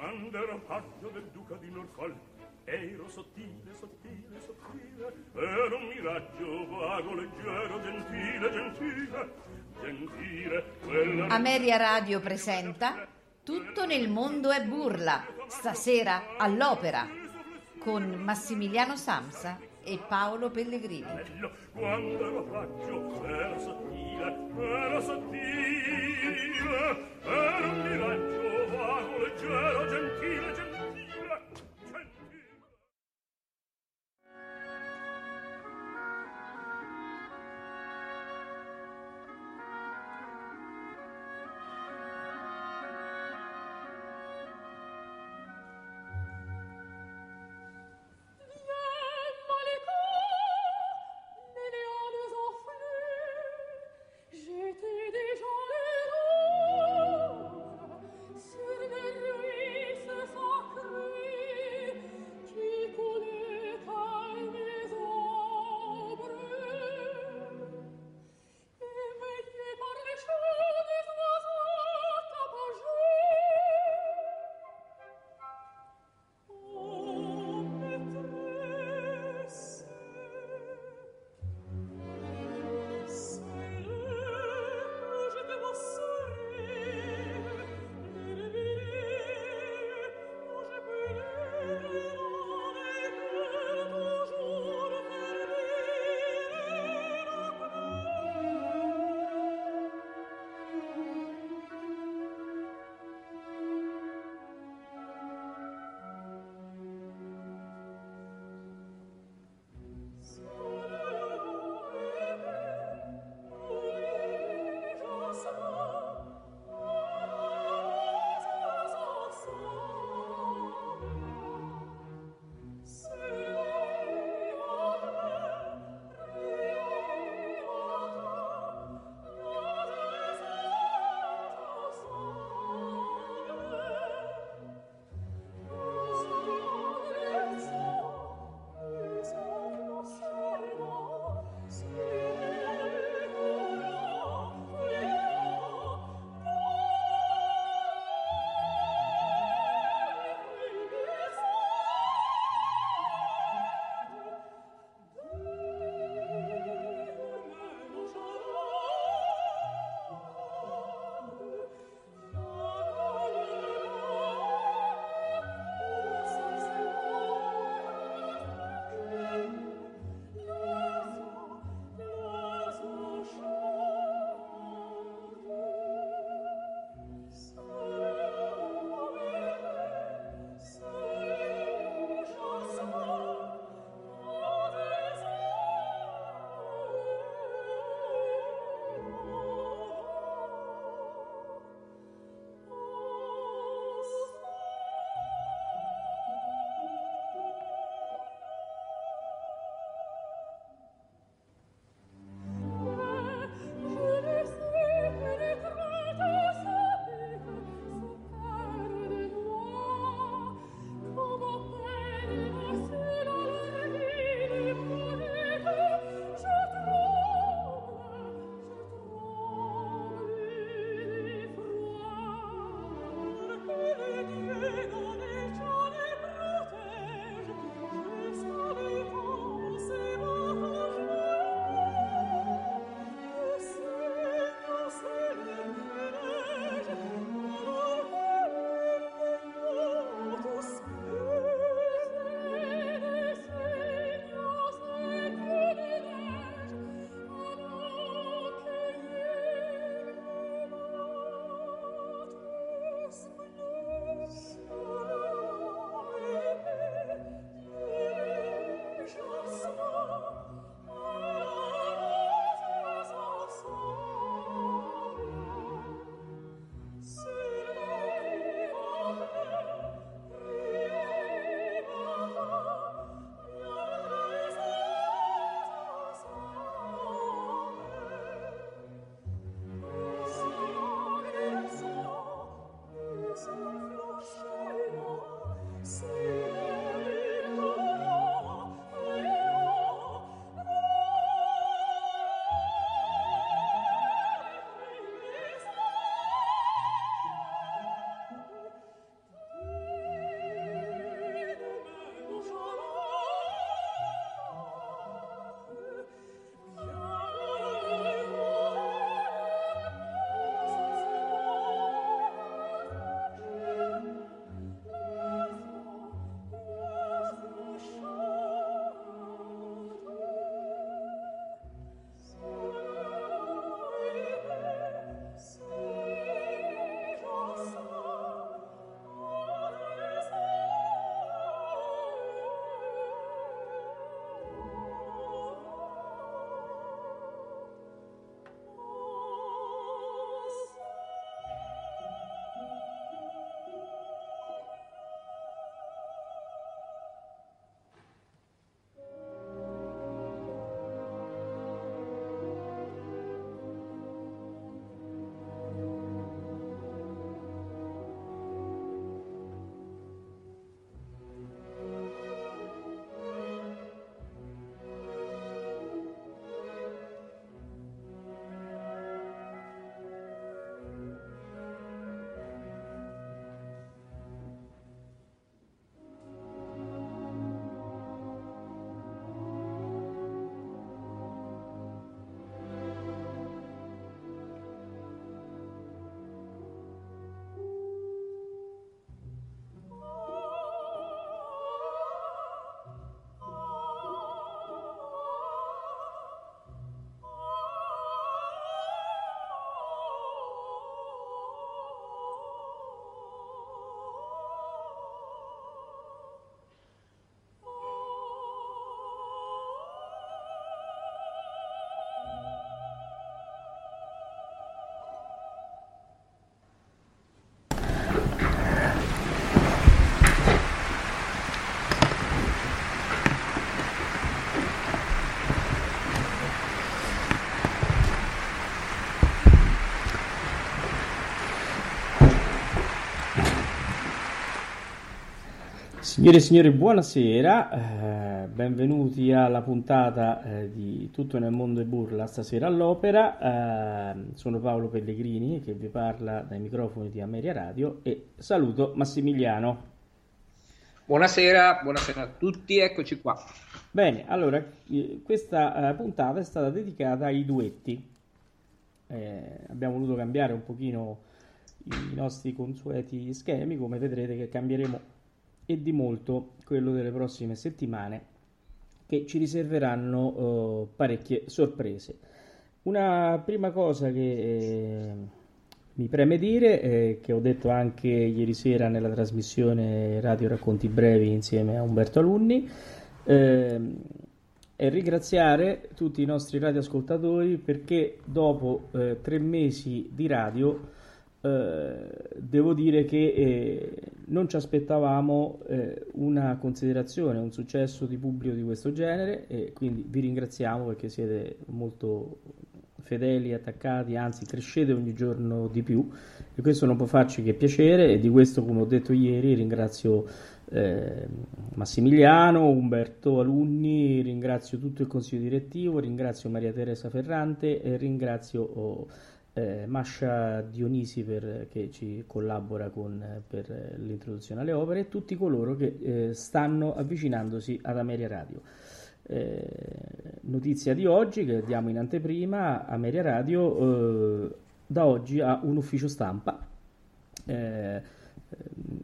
quando ero paggio del duca di Norfolk ero sottile, sottile, sottile ero un miraggio vago, leggero, gentile, gentile gentile quella Ameria Radio presenta Tutto nel mondo è burla, stasera all'opera, con Massimiliano Samsa e Paolo Pellegrini. bello quando ero paggio ero sottile ero sottile ero un miraggio vago, Signore e signori, buonasera, eh, benvenuti alla puntata eh, di Tutto nel mondo e burla stasera all'opera. Eh, sono Paolo Pellegrini che vi parla dai microfoni di Ameria Radio e saluto Massimiliano. Buonasera, buonasera a tutti, eccoci qua. Bene, allora, eh, questa eh, puntata è stata dedicata ai duetti. Eh, abbiamo voluto cambiare un pochino i nostri consueti schemi, come vedrete che cambieremo e di molto quello delle prossime settimane che ci riserveranno eh, parecchie sorprese. Una prima cosa che eh, mi preme dire, eh, che ho detto anche ieri sera nella trasmissione Radio Racconti Brevi insieme a Umberto Alunni, ehm, è ringraziare tutti i nostri radioascoltatori perché dopo eh, tre mesi di radio eh, devo dire che eh, non ci aspettavamo eh, una considerazione, un successo di pubblico di questo genere e quindi vi ringraziamo perché siete molto fedeli, attaccati, anzi crescete ogni giorno di più e questo non può farci che piacere e di questo come ho detto ieri ringrazio eh, Massimiliano, Umberto Alunni, ringrazio tutto il consiglio direttivo, ringrazio Maria Teresa Ferrante e ringrazio oh, eh, Mascia Dionisi per, che ci collabora con, per l'introduzione alle opere e tutti coloro che eh, stanno avvicinandosi ad Ameria Radio. Eh, notizia di oggi che diamo in anteprima, Ameria Radio eh, da oggi ha un ufficio stampa eh,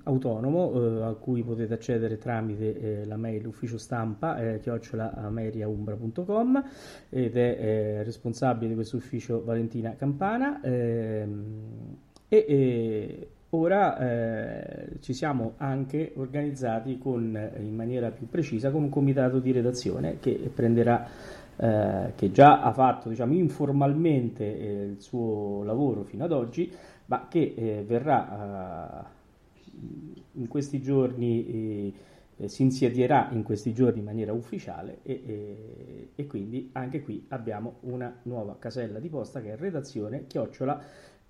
autonomo eh, a cui potete accedere tramite eh, la mail ufficio stampa eh, chiocciolaameriaumbra.com ed è eh, responsabile di questo ufficio Valentina Campana ehm, e, e ora eh, ci siamo anche organizzati con, in maniera più precisa con un comitato di redazione che prenderà eh, che già ha fatto diciamo, informalmente il suo lavoro fino ad oggi ma che verrà in questi giorni eh, eh, si insedierà in questi giorni in maniera ufficiale e, e, e, quindi anche qui abbiamo una nuova casella di posta che è redazione chiocciola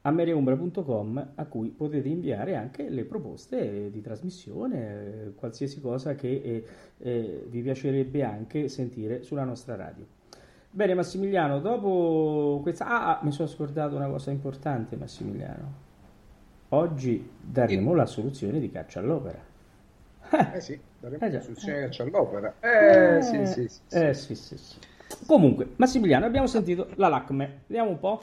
ameriaumbra.com a cui potete inviare anche le proposte di trasmissione, eh, qualsiasi cosa che eh, eh, vi piacerebbe anche sentire sulla nostra radio. Bene Massimiliano, dopo questa... Ah, ah mi sono scordato una cosa importante Massimiliano. Oggi daremo la soluzione di caccia all'opera. Eh sì, daremo eh la soluzione di caccia all'opera. Eh, eh, sì, sì, sì, eh sì, sì, sì. Comunque, Massimiliano, abbiamo sentito la Lacme. Vediamo un po'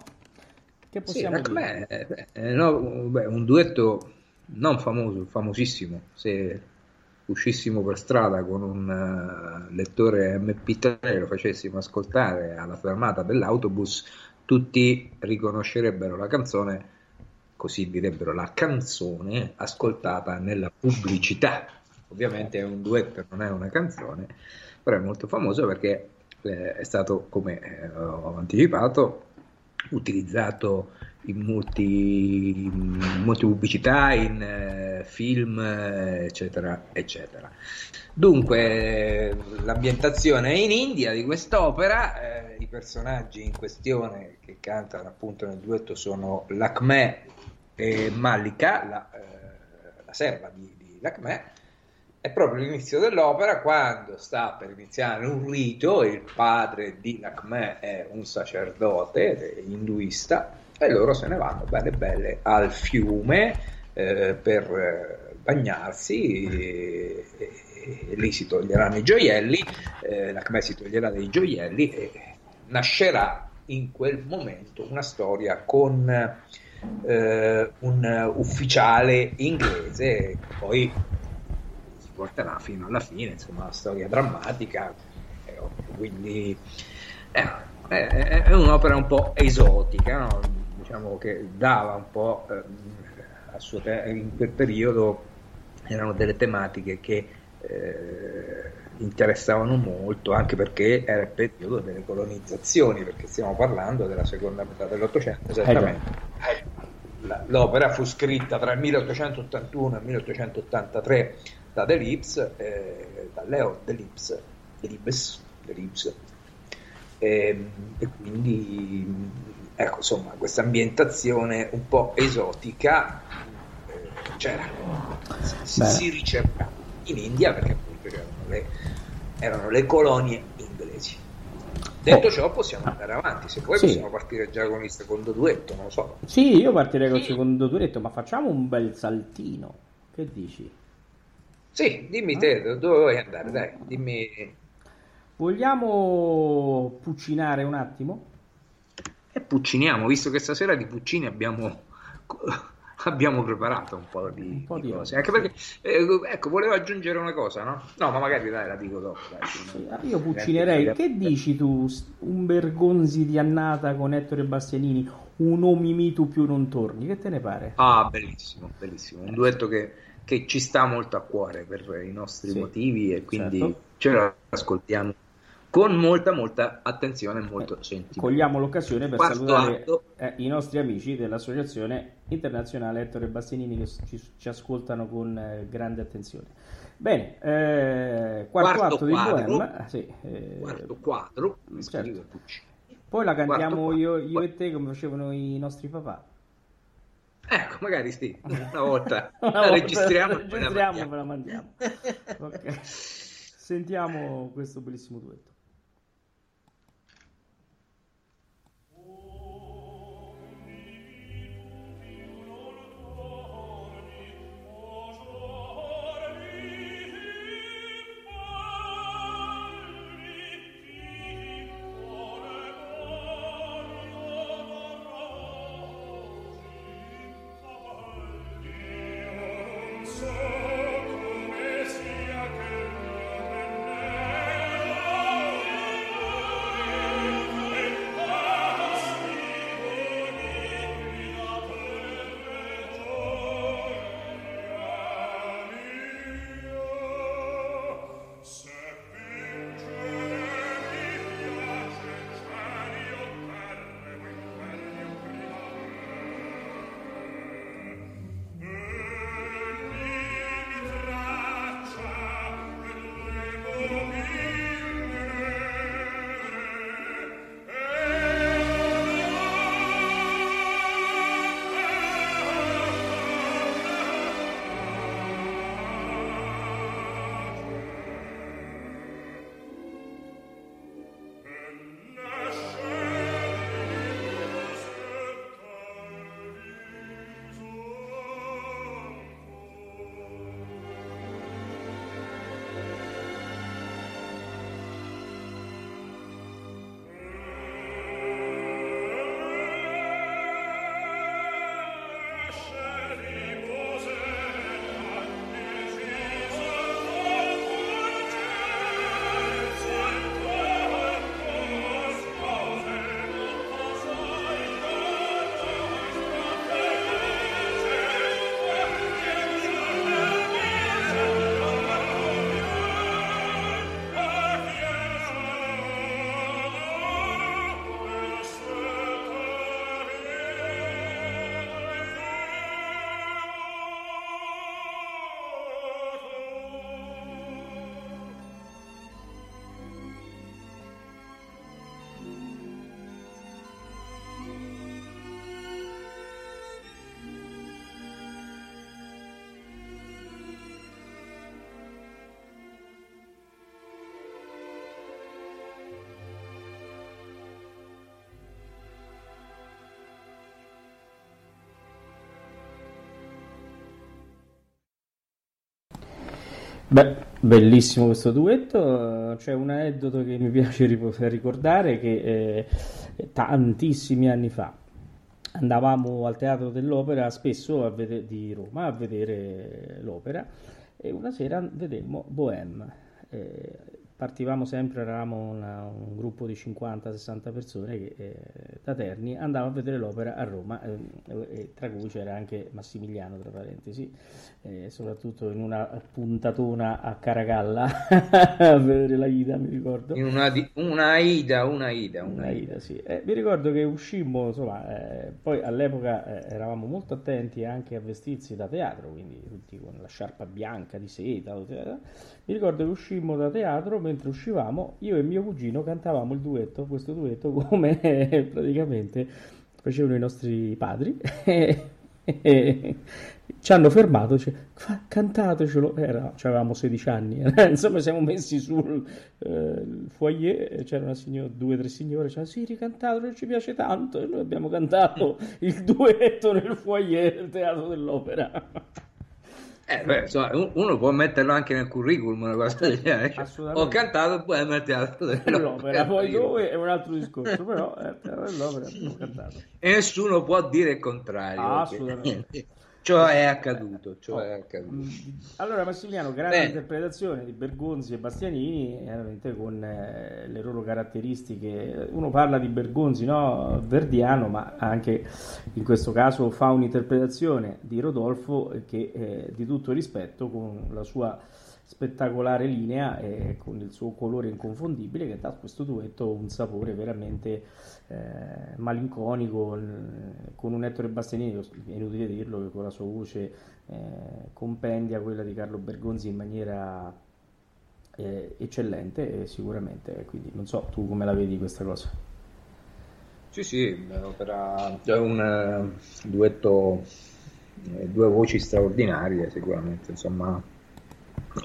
che possiamo sì, Lacme, dire. Eh, no, beh, un duetto non famoso, famosissimo. Se uscissimo per strada con un uh, lettore MP3 e lo facessimo ascoltare alla fermata dell'autobus, tutti riconoscerebbero la canzone così direbbero la canzone ascoltata nella pubblicità. Ovviamente è un duetto, non è una canzone, però è molto famoso perché eh, è stato, come eh, ho anticipato, utilizzato in molti, in molte pubblicità, in eh, film, eccetera, eccetera. Dunque, l'ambientazione è in India di quest'opera, eh, i personaggi in questione che cantano appunto nel duetto sono Lakme e Malika, la, eh, la serva di, di Lacmè, è proprio l'inizio dell'opera quando sta per iniziare un rito, il padre di Lacmè è un sacerdote induista e loro se ne vanno belle belle al fiume eh, per eh, bagnarsi e, e, e, lì si toglieranno i gioielli, eh, Lacmè si toglierà dei gioielli e nascerà in quel momento una storia con eh, un ufficiale inglese che poi si porterà fino alla fine, insomma, una storia drammatica, eh, quindi eh, è, è, un'opera un po' esotica, no? diciamo che dava un po' eh, te- in quel periodo erano delle tematiche che eh, interessavano molto anche perché era il periodo delle colonizzazioni perché stiamo parlando della seconda metà dell'Ottocento esattamente eh, l'opera fu scritta tra il 1881 e il 1883 da Delibes, eh, da Leo Delibes, Delibes, Delibes e, ehm, e quindi ecco insomma questa ambientazione un po' esotica eh, c'era, si, si ricercava. in India perché appunto c'erano le, erano le colonie. Detto Oh. ciò, possiamo andare avanti. Se vuoi, Sì. possiamo partire già con il secondo duetto. Non lo so. Sì, io partirei col secondo duetto, ma facciamo un bel saltino. Che dici? Sì, dimmi te dove vuoi andare, dai, dimmi. Vogliamo puccinare un attimo? E pucciniamo, visto che stasera di puccini abbiamo, abbiamo preparato un po' di, Un po' di cose. Anche perché, eh, ecco, volevo aggiungere una cosa, no? No, ma magari dai, la dico dopo. Dai, Sì, Io puccinerei. Che dici tu? Un Bergonzi di annata con Ettore Bastianini, un Omimitu più non torni. Che te ne pare? Ah, bellissimo, bellissimo. Un duetto che, che ci sta molto a cuore per i nostri Sì, motivi e quindi certo. ce lo ascoltiamo con molta, molta attenzione e molto sentimento. Cogliamo l'occasione per Quarto salutare atto. eh, i nostri amici dell'Associazione Internazionale Ettore Bastianini che ci, ci ascoltano con eh, grande attenzione. Bene, eh, quarto, Quarto atto di quadro. Bohème. ah, sì, eh, Quarto quadro, certo. Poi la cantiamo Quarto io, io e te come facevano i nostri papà. Ecco, magari sì, una volta Una la volta registriamo poi la registriamo e mandiamo. ve la mandiamo. Ok. Sentiamo questo bellissimo duetto. Beh, bellissimo questo duetto. C'è un aneddoto che mi piace ricordare che eh, tantissimi anni fa andavamo al Teatro dell'Opera spesso vede- di Roma a vedere l'opera e una sera vedemmo Bohème. Eh, partivamo sempre, eravamo una- un gruppo di 50-60 persone che eh, da Terni andavamo a vedere l'opera a Roma, eh, tra cui c'era anche Massimiliano, tra parentesi, eh, soprattutto in una puntatona a Caracalla a vedere la Ida, mi ricordo. In una, di- una Ida, una Ida, una Una Ida. ida, sì. Eh, mi ricordo che uscimmo, insomma, eh, poi all'epoca eh, eravamo molto attenti anche a vestirsi da teatro, quindi tutti con la sciarpa bianca di seta. o te- Mi ricordo che uscimmo da teatro, mentre uscivamo, io e mio cugino cantavamo il duetto, questo duetto come praticamente facevano i nostri padri. E ci hanno fermato, "Fa- cantatecelo, era, avevamo 16 anni, insomma siamo messi sul eh, foyer, e c'era una signora, due o tre signore, dicevano sì, ricantatelo, ci piace tanto, e noi abbiamo cantato il duetto nel foyer del Teatro dell'Opera. Eh, beh, insomma, un- uno può metterlo anche nel curriculum, una cosa del genere. Ho cantato e poi nel teatro dell'opera. Poi dove è un altro discorso, però eh, dell'Opera abbiamo cantato. E nessuno può dire il contrario. Ah, perché- assolutamente. Ciò è accaduto, ciò è accaduto. Mm, Allora, Massimiliano, grande Bene. interpretazione di Bergonzi e Bastianini, veramente con eh, le loro caratteristiche. Uno parla di Bergonzi, no? Verdiano, ma anche in questo caso fa un'interpretazione di Rodolfo che eh, di tutto rispetto con la sua spettacolare linea e con il suo colore inconfondibile che dà a questo duetto un sapore veramente eh, malinconico con un Ettore Bastianini, è inutile dirlo, che con la sua voce eh, compendia quella di Carlo Bergonzi in maniera eh, eccellente sicuramente, quindi non so tu come la vedi questa cosa. Sì, sì, è un eh, duetto, eh, due voci straordinarie sicuramente, insomma,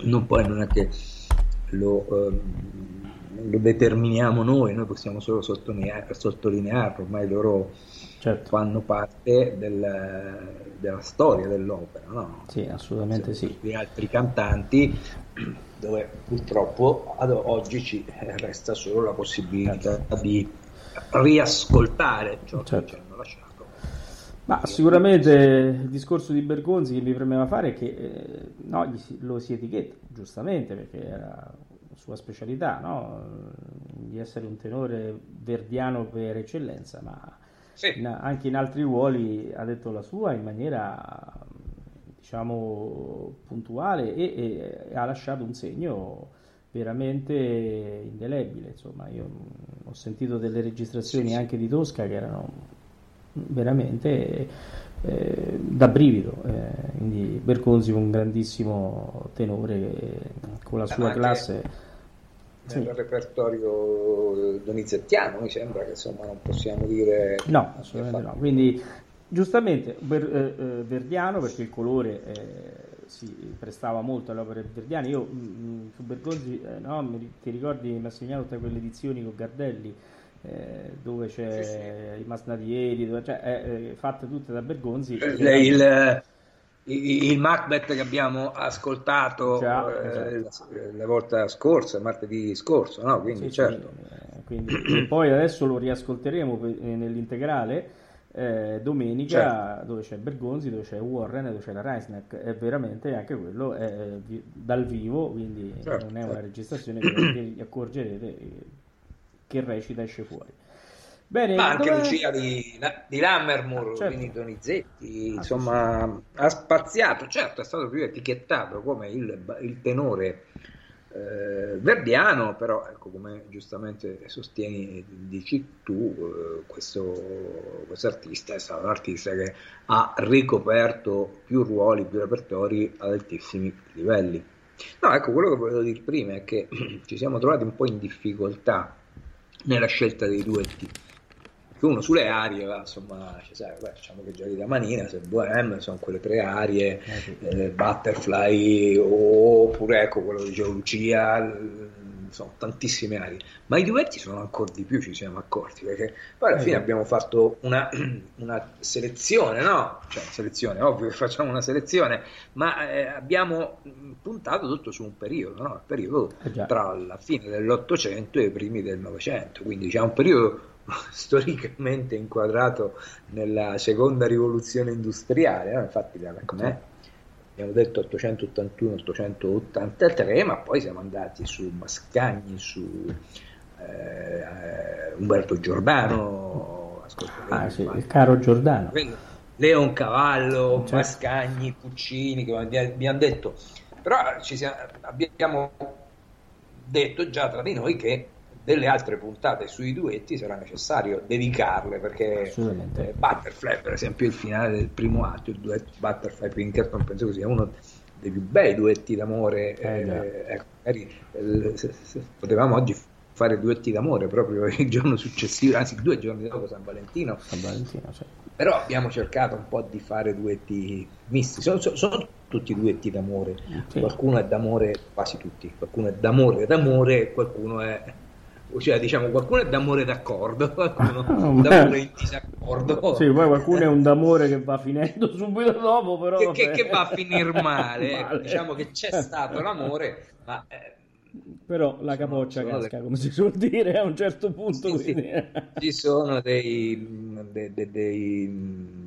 non poi non è che lo, ehm, lo determiniamo noi, noi possiamo solo sottolineare, sottolinearlo, ormai loro Certo, fanno parte del- della storia dell'opera, no? sì, assolutamente sì. di altri cantanti dove purtroppo ad oggi ci resta solo la possibilità di riascoltare ciò Certo. che ci hanno lasciato. Ma sicuramente il discorso di Bergonzi che mi premeva fare è che eh, no, lo si etichetta giustamente perché era sua specialità no? di essere un tenore verdiano per eccellenza, ma Sì. in- anche in altri ruoli ha detto la sua in maniera diciamo puntuale e, e ha lasciato un segno veramente indelebile. Insomma, io ho sentito delle registrazioni Sì, sì. anche di Tosca che erano veramente eh, da brivido. eh, quindi Bergonzi un grandissimo tenore che con la Eh, sua classe. Sì. Nel repertorio donizettiano mi sembra che insomma non possiamo dire No, assolutamente no. Quindi giustamente Ber- eh, eh, Verdiano perché il colore eh, si prestava molto alle opere verdiane. Io mm, su Bergonzi, eh, no, mi ti ricordi Massimiliano tutte quelle edizioni con Gardelli eh, dove c'è Sì, i Masnadieri, dove, cioè, eh, fatte tutte da Bergonzi. Eh, il, il, Macbeth che abbiamo ascoltato Già, eh, esatto. la, volta scorsa, martedì scorso, no? Quindi Sì, sì, certo. eh, quindi, poi adesso lo riascolteremo nell'integrale eh, domenica Certo. dove c'è Bergonzi, dove c'è Warren dove c'è la Reisneck. È veramente anche quello è dal vivo, quindi Certo, non è una certo. registrazione che vi accorgerete che recita esce fuori. Bene, Ma anche dove- Lucia di, di Lammermoor, Certo. quindi Donizetti, Ah, insomma, ha spaziato, certo è stato più etichettato come il, il tenore eh, verdiano, però ecco, come giustamente sostieni, dici tu, eh, questo artista è stato un artista che ha ricoperto più ruoli, più repertori ad altissimi livelli. No, ecco, quello che volevo dire prima è che ci siamo trovati un po' in difficoltà nella scelta dei duetti. Che uno sulle arie, va, insomma, ci sai, beh, diciamo che giochi da manina, se Bohème sono quelle tre arie, Eh, eh, Butterfly oppure ecco quello dicevo Lucia, sono tantissime arie, ma i duetti sono ancora di più, ci siamo accorti, perché poi alla Eh, fine sì. abbiamo fatto una, una selezione, no? Cioè, selezione, ovvio che facciamo una selezione, ma eh, abbiamo mh, puntato tutto su un periodo, no? Il periodo Eh tra la fine dell'Ottocento e i primi del Novecento, quindi c'è un periodo storicamente inquadrato nella seconda rivoluzione industriale, no? infatti com'è? Abbiamo detto 881-883, ma poi siamo andati su Mascagni, su eh, Umberto Giordano, Ah, sì, il caro Giordano. Leon Cavallo, Certo. Mascagni, Puccini, che abbiamo detto, però ci siamo- abbiamo detto già tra di noi che delle altre puntate sui duetti sarà necessario dedicarle perché eh, Butterfly, per esempio, il finale del primo atto, il duetto Butterfly Pinkerton, penso che sia uno dei più bei duetti d'amore. Eh, eh, ecco, magari, eh, se- se- potevamo oggi fare duetti d'amore proprio il giorno successivo, anzi due giorni dopo San Valentino. San Valentino, sì. Però abbiamo cercato un po' di fare duetti misti, sono, sono- sono tutti duetti d'amore, Sì. qualcuno è d'amore, quasi tutti, qualcuno è d'amore d'amore qualcuno è, cioè diciamo qualcuno è d'amore d'accordo, qualcuno Ah, d'amore beh. in disaccordo. Sì, poi qualcuno è un d'amore che va finendo subito dopo, però... che, che- che va a finire male, ecco. Male. diciamo che c'è stato l'amore, ma eh, Però la capoccia sono casca, le- come si suol dire, a un certo punto. Sì, sì. quindi- ci sono dei, de- de- dei-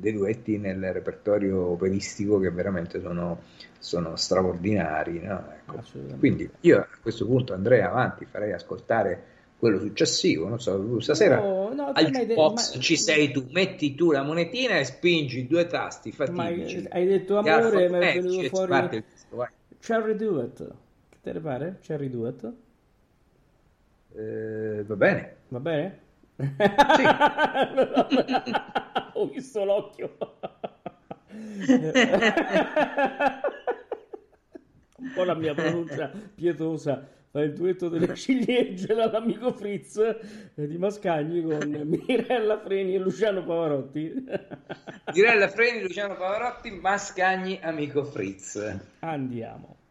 dei duetti nel repertorio operistico che veramente sono, sono straordinari. no? Ecco. Quindi io a questo punto andrei avanti, farei ascoltare quello successivo. Non so, tu stasera No, no, al jukebox ci sei tu, metti tu la monetina e spingi due tasti fatidici. hai detto amore, ma è venuto fuori parte. Cherry Duet. Che te ne pare? Cherry Duet? Eh, va bene. Va bene? Ho visto l'occhio. Un po' la mia pronuncia pietosa fa il duetto delle ciliegie dall'amico Fritz eh, di Mascagni con Mirella Freni e Luciano Pavarotti. Dirella Freni, Luciano Pavarotti, Mascagni, amico Fritz. Andiamo.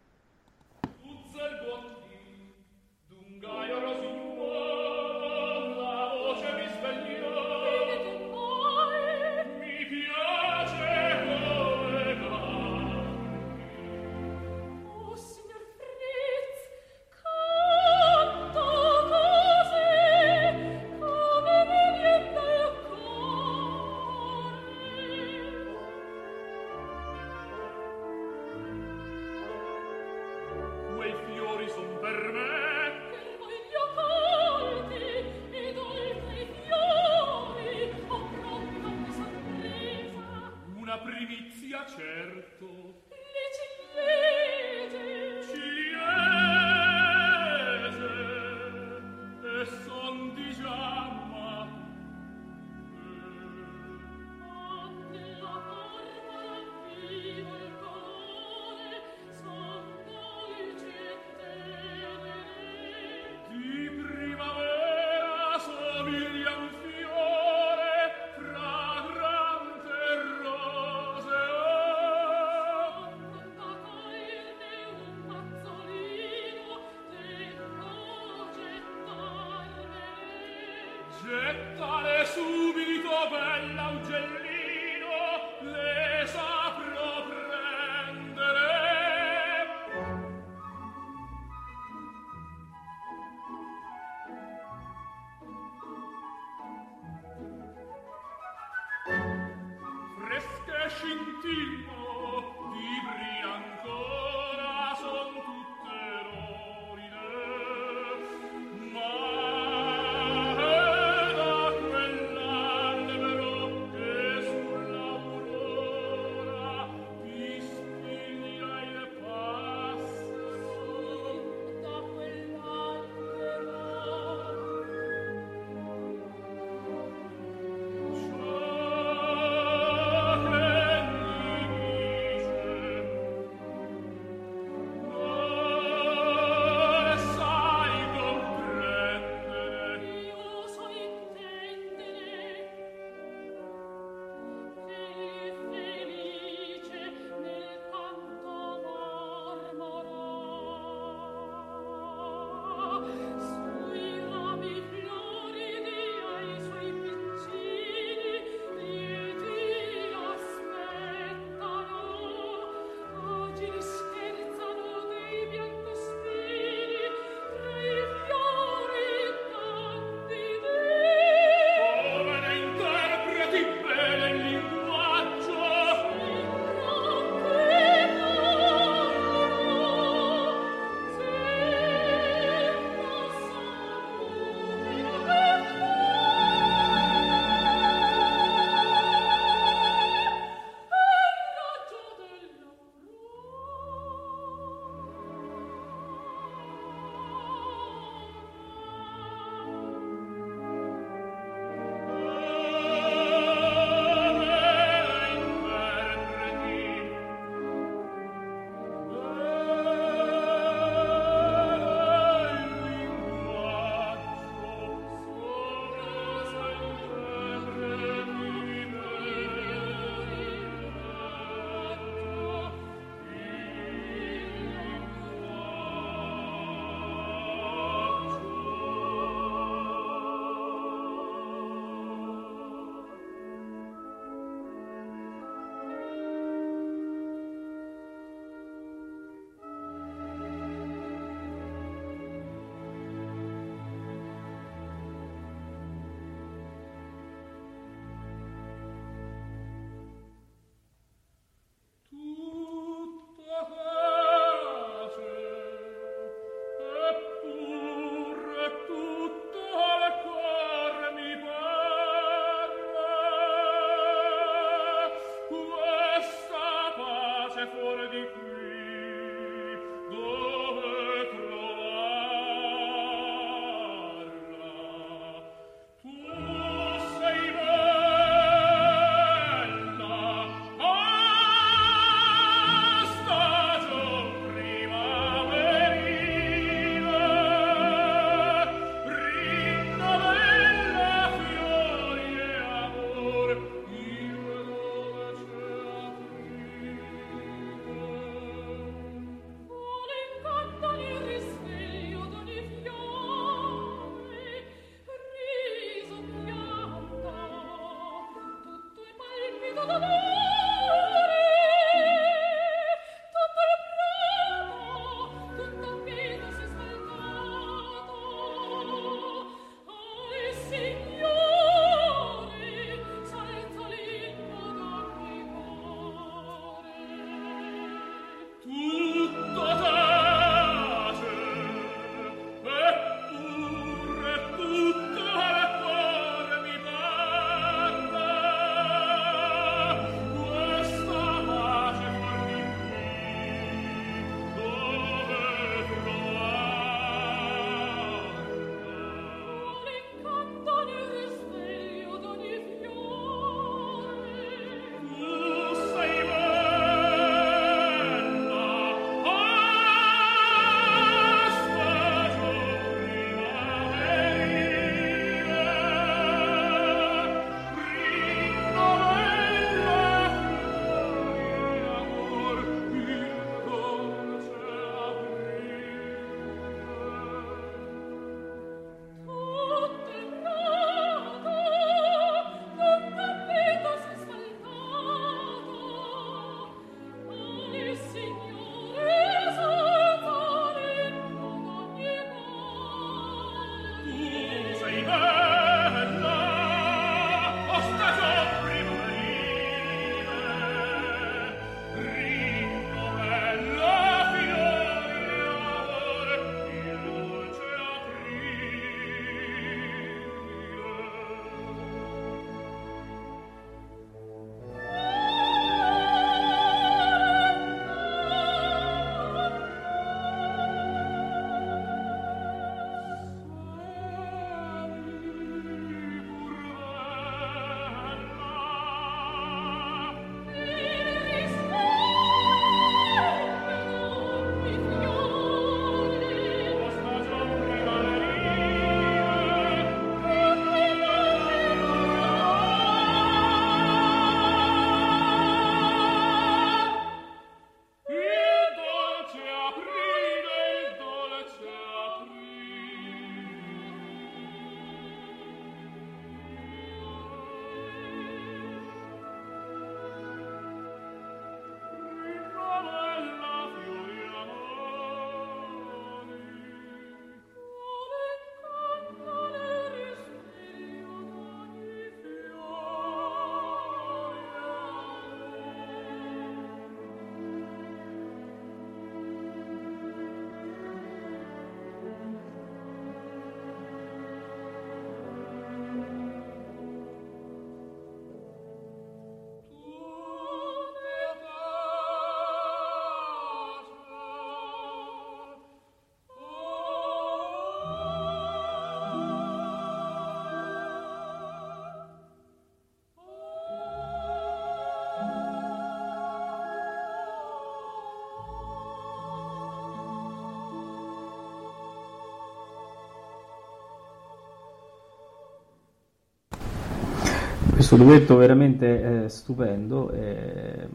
Questo duetto veramente eh, stupendo, è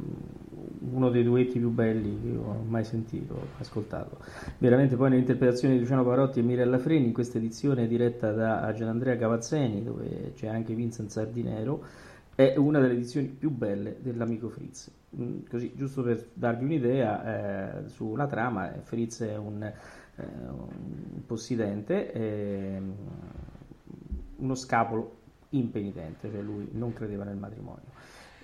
uno dei duetti più belli che ho mai sentito, ascoltato. Veramente poi nell'interpretazione di Luciano Parotti e Mirella Freni, in questa edizione diretta da Gianandrea Cavazzeni, dove c'è anche Vincent Sardinero, è una delle edizioni più belle dell'amico Fritz. Mm, così, giusto per darvi un'idea, eh, su una trama, eh, Fritz è un, eh, un possidente, eh, uno scapolo impenitente, cioè lui non credeva nel matrimonio.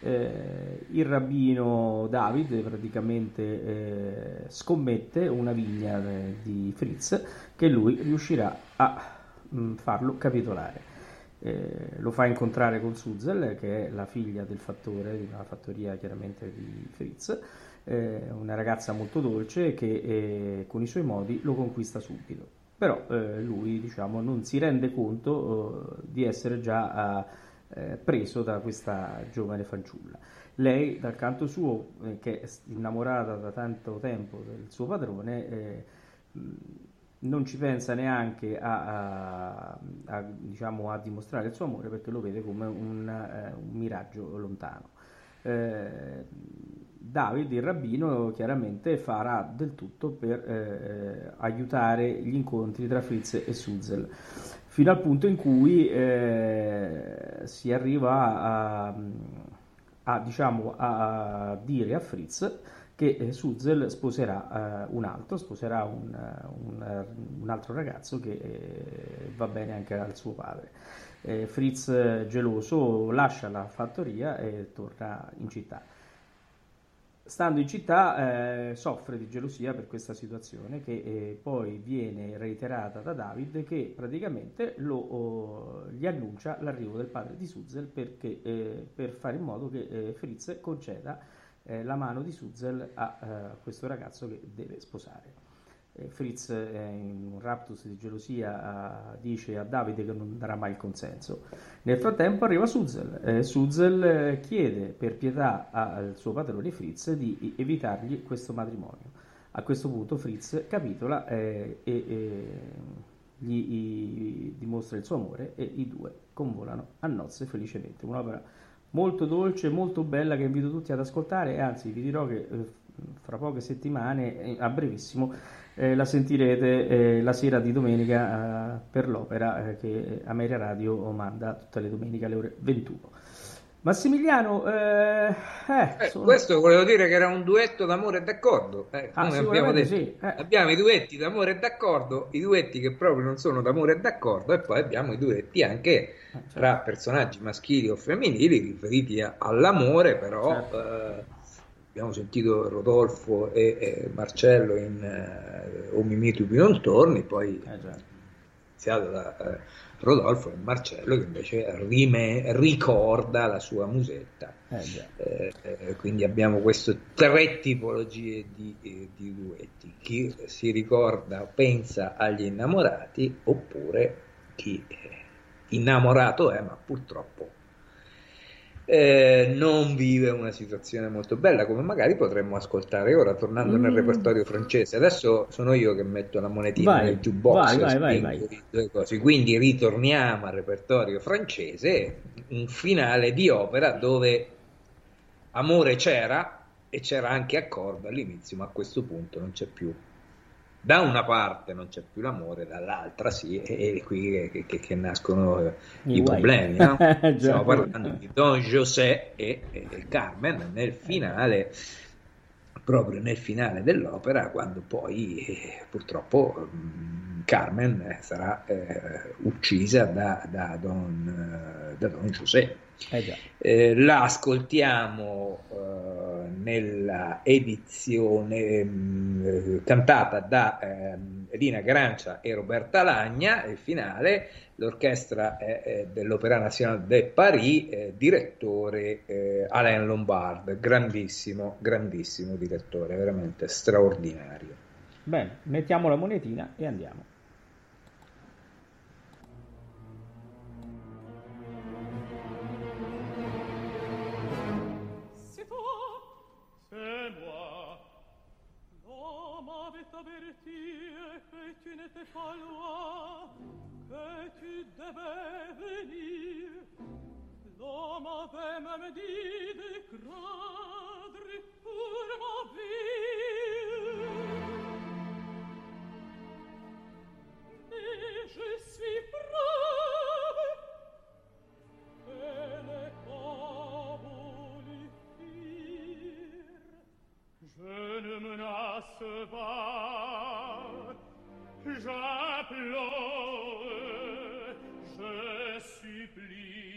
Eh, il rabbino David praticamente eh, scommette una vigna eh, di Fritz che lui riuscirà a mh, mm, farlo capitolare. Eh, lo fa incontrare con Suzel, che è la figlia del fattore, di una fattoria chiaramente di Fritz, eh, una ragazza molto dolce che eh, con i suoi modi lo conquista subito. Però lui diciamo, non si rende conto di essere già eh, preso da questa giovane fanciulla. Lei, dal canto suo, eh, che è innamorata da tanto tempo del suo padrone, eh, non ci pensa neanche a, a, a, diciamo, a, dimostrare il suo amore perché lo vede come un, eh, un miraggio lontano. Eh, David, il rabbino, chiaramente farà del tutto per eh, aiutare gli incontri tra Fritz e Suzel fino al punto in cui eh, si arriva a, a, diciamo, a, dire a Fritz che eh, Suzel sposerà uh, un altro, sposerà un, un, un altro ragazzo che eh, va bene anche al suo padre. Eh, Fritz, geloso, lascia la fattoria e torna in città stando in città eh, soffre di gelosia per questa situazione che eh, poi viene reiterata da David che praticamente lo, oh, gli annuncia l'arrivo del padre di Suzel perché, eh, per fare in modo che eh, Fritz conceda eh, la mano di Suzel a eh, questo ragazzo che deve sposare. Eh, Fritz eh, in un raptus di gelosia eh, dice a Davide che non darà mai il consenso. Nel frattempo arriva Suzel. Eh, Suzel eh, chiede per pietà al suo padrone Fritz di evitargli questo matrimonio. A questo punto Fritz capitola e, e gli, gli dimostra il suo amore e i due convolano a nozze felicemente. Un'opera molto dolce, molto bella che invito tutti ad ascoltare e anzi vi dirò che fra poche settimane, a brevissimo, eh, la sentirete eh, la sera di domenica eh, per l'opera eh, che Ameria Radio manda tutte le domeniche alle ore 21. Massimiliano, eh, eh, sono... questo volevo dire che era un duetto d'amore e d'accordo. Ah, abbiamo, detto, sì. abbiamo i duetti d'amore e d'accordo, i duetti che proprio non sono d'amore e d'accordo, e poi abbiamo i duetti anche certo. tra personaggi maschili o femminili riferiti all'amore, però certo abbiamo sentito Rodolfo e, e Marcello in eh, O mi tu non torni, poi eh iniziato da eh, Rodolfo e Marcello che invece rime, ricorda la sua musetta. Eh, eh, eh, quindi abbiamo queste tre tipologie di, eh, di duetti. Chi si ricorda, pensa agli innamorati oppure chi innamorato è ma purtroppo eh, non vive una situazione molto bella come magari potremmo ascoltare ora tornando mm. nel repertorio francese adesso sono io che metto la monetina vai, nel jukebox vai, vai, vai, due cose. quindi ritorniamo al repertorio francese un finale di opera dove amore c'era e c'era anche accordo all'inizio ma a questo punto non c'è più da una parte non c'è più l'amore, dall'altra sì, e è qui che, che, che nascono eh, i, i problemi. No? Stiamo parlando di Don José e, e, Carmen nel finale, proprio nel finale dell'opera, quando poi eh, purtroppo mh, mm, Carmen sarà eh, uccisa da, da, Don, eh, da Don José. Eh eh, la ascoltiamo eh, nella edizione mh, mm, cantata da eh, Elina Grancia e Roberta Lagna, il finale, l'orchestra dell'Opéra Nationale de Paris, eh, direttore eh, Alain Lombard, grandissimo, grandissimo direttore, veramente straordinario. Bene, mettiamo la monetina e andiamo. averti que tu n'étais pas loin, que tu devais venir. L'homme avait même dit de craindre pour ma vie. Mais je suis prêt Je ne menace pas, je supplie.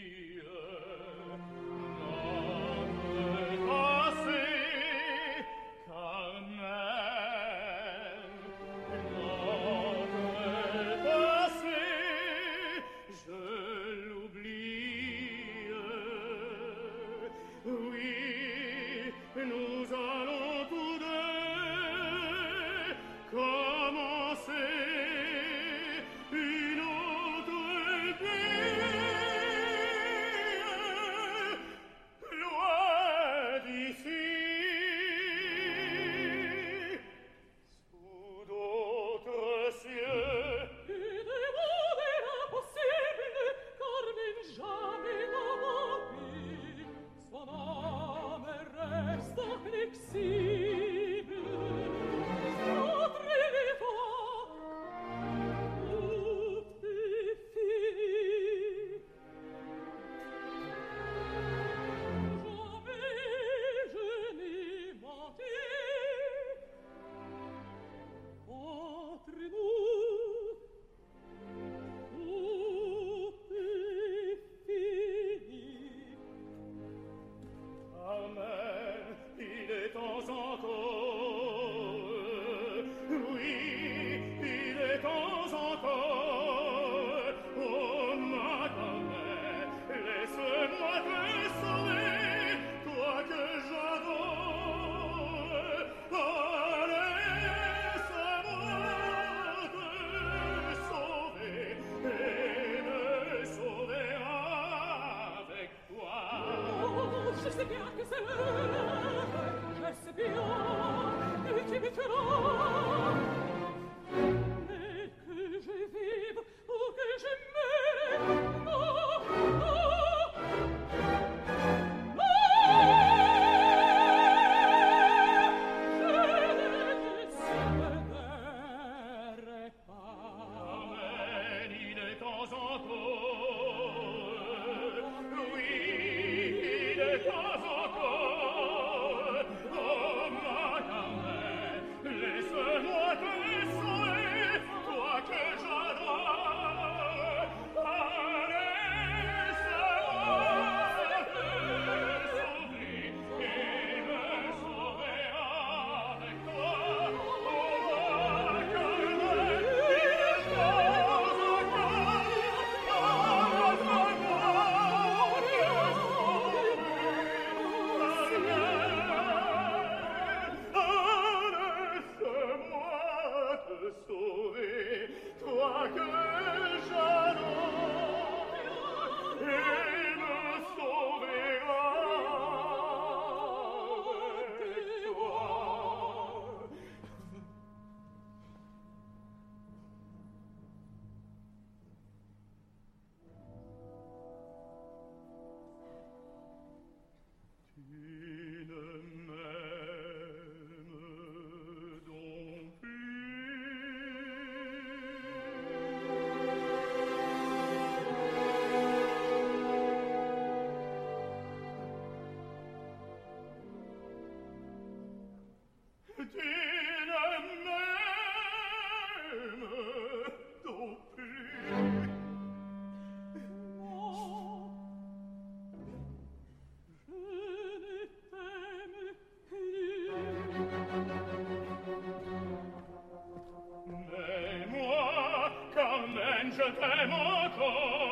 身在码头。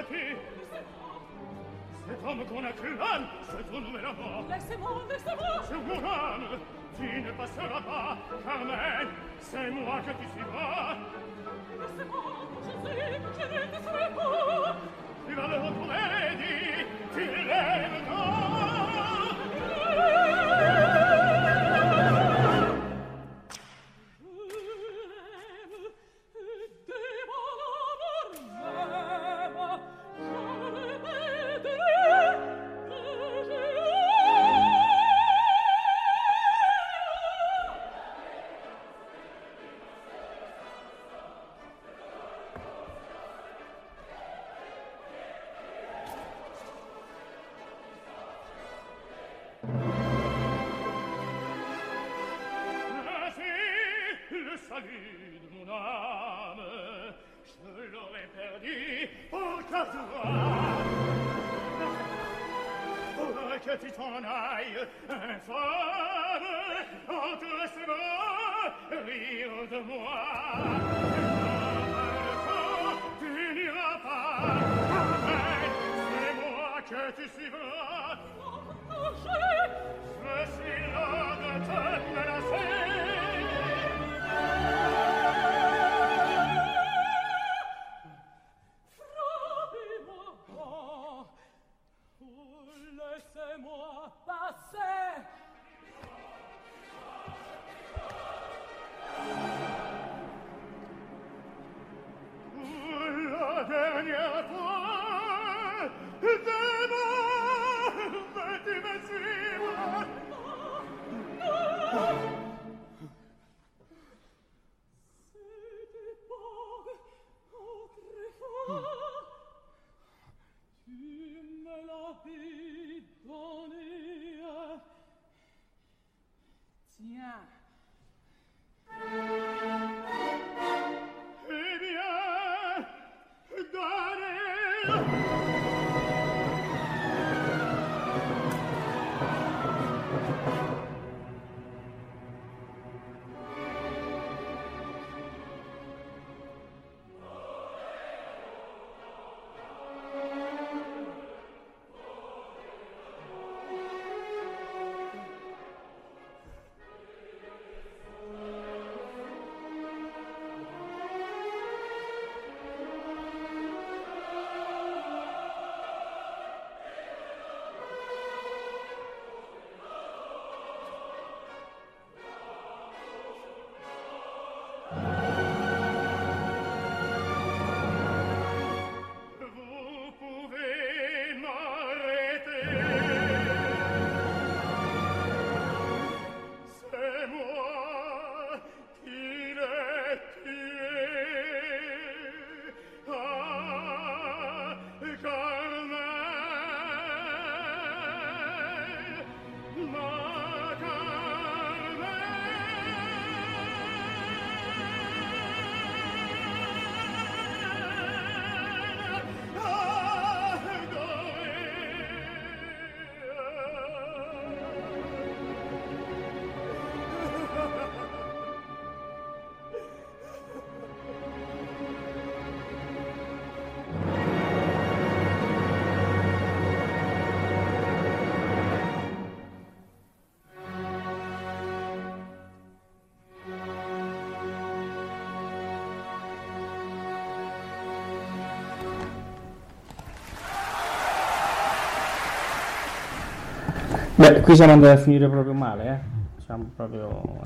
raté Cet homme qu'on acclame, c'est ton nouvel amour. Laissez-moi, laissez-moi C'est mon âme, tu ne passeras pas Carmen, c'est moi que tu suivras Laissez-moi, je sais que je ne te serai pas Tu vas le retrouver, dis, tu l'aimes Beh, qui siamo andati a finire proprio male, eh? Siamo proprio...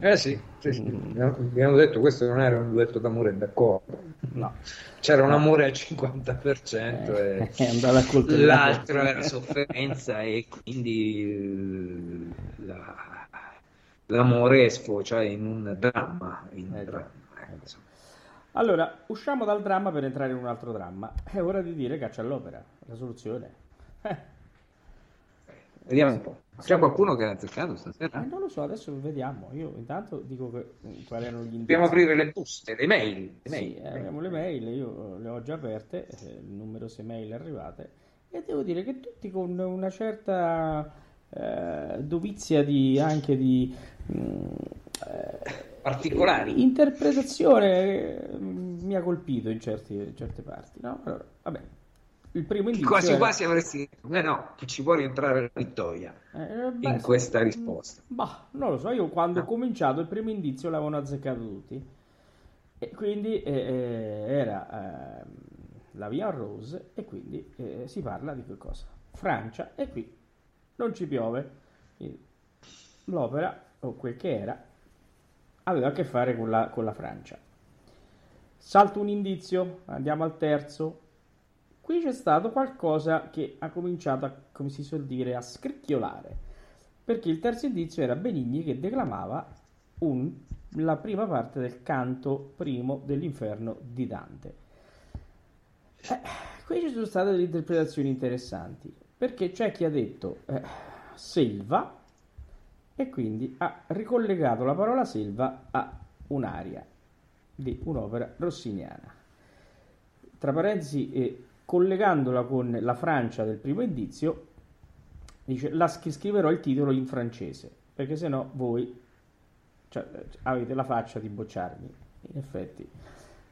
Eh, eh sì, sì, sì. abbiamo detto questo non era un duetto d'amore d'accordo. No. C'era un amore al 50% Eh, e l'altro era sofferenza e quindi eh, la, l'amore sfocia in un dramma. In Eh, dramma. eh, Allora, usciamo dal dramma per entrare in un altro dramma. È ora di dire caccia all'opera, la soluzione. Eh, Vediamo un po'. C'è qualcuno che è attaccato stasera? eh, non lo so, adesso vediamo. Io intanto dico che, quali erano gli indizi. Dobbiamo aprire le buste, le mail. Le Sì, mail. eh, abbiamo le mail, io le ho già aperte, eh, numerose mail arrivate e devo dire che tutti con una certa eh, dovizia di, anche di mm, eh, Particolari. interpretazione eh, mi ha colpito in, certi- in certe parti. No? Allora, vabbè, il primo indizio Quasi era- quasi avresti detto, eh no, che ci può rientrare la vittoria Eh, beh, in sì. questa risposta. Bah, non lo so, io quando ho No. cominciato il primo indizio l'avevano azzeccato tutti. E quindi eh, eh, era ehm, la Via Rose e quindi eh, si parla di che cosa? Francia e qui non ci piove. L'opera, o quel che era, aveva a che fare con la, con la Francia. Salto un indizio, andiamo al terzo. Qui c'è stato qualcosa che ha cominciato, a, come si suol dire, a scricchiolare perché il terzo indizio era Benigni che declamava un- la prima parte del canto primo dell'inferno di Dante. Eh, qui ci sono state delle interpretazioni interessanti, perché c'è chi ha detto eh, selva e quindi ha ricollegato la parola selva a un'aria di un'opera rossiniana. Tra parentesi, eh, collegandola con la Francia del primo indizio, Dice, la scriverò il titolo in francese, perché sennò voi cioè, avete la faccia di bocciarmi. In effetti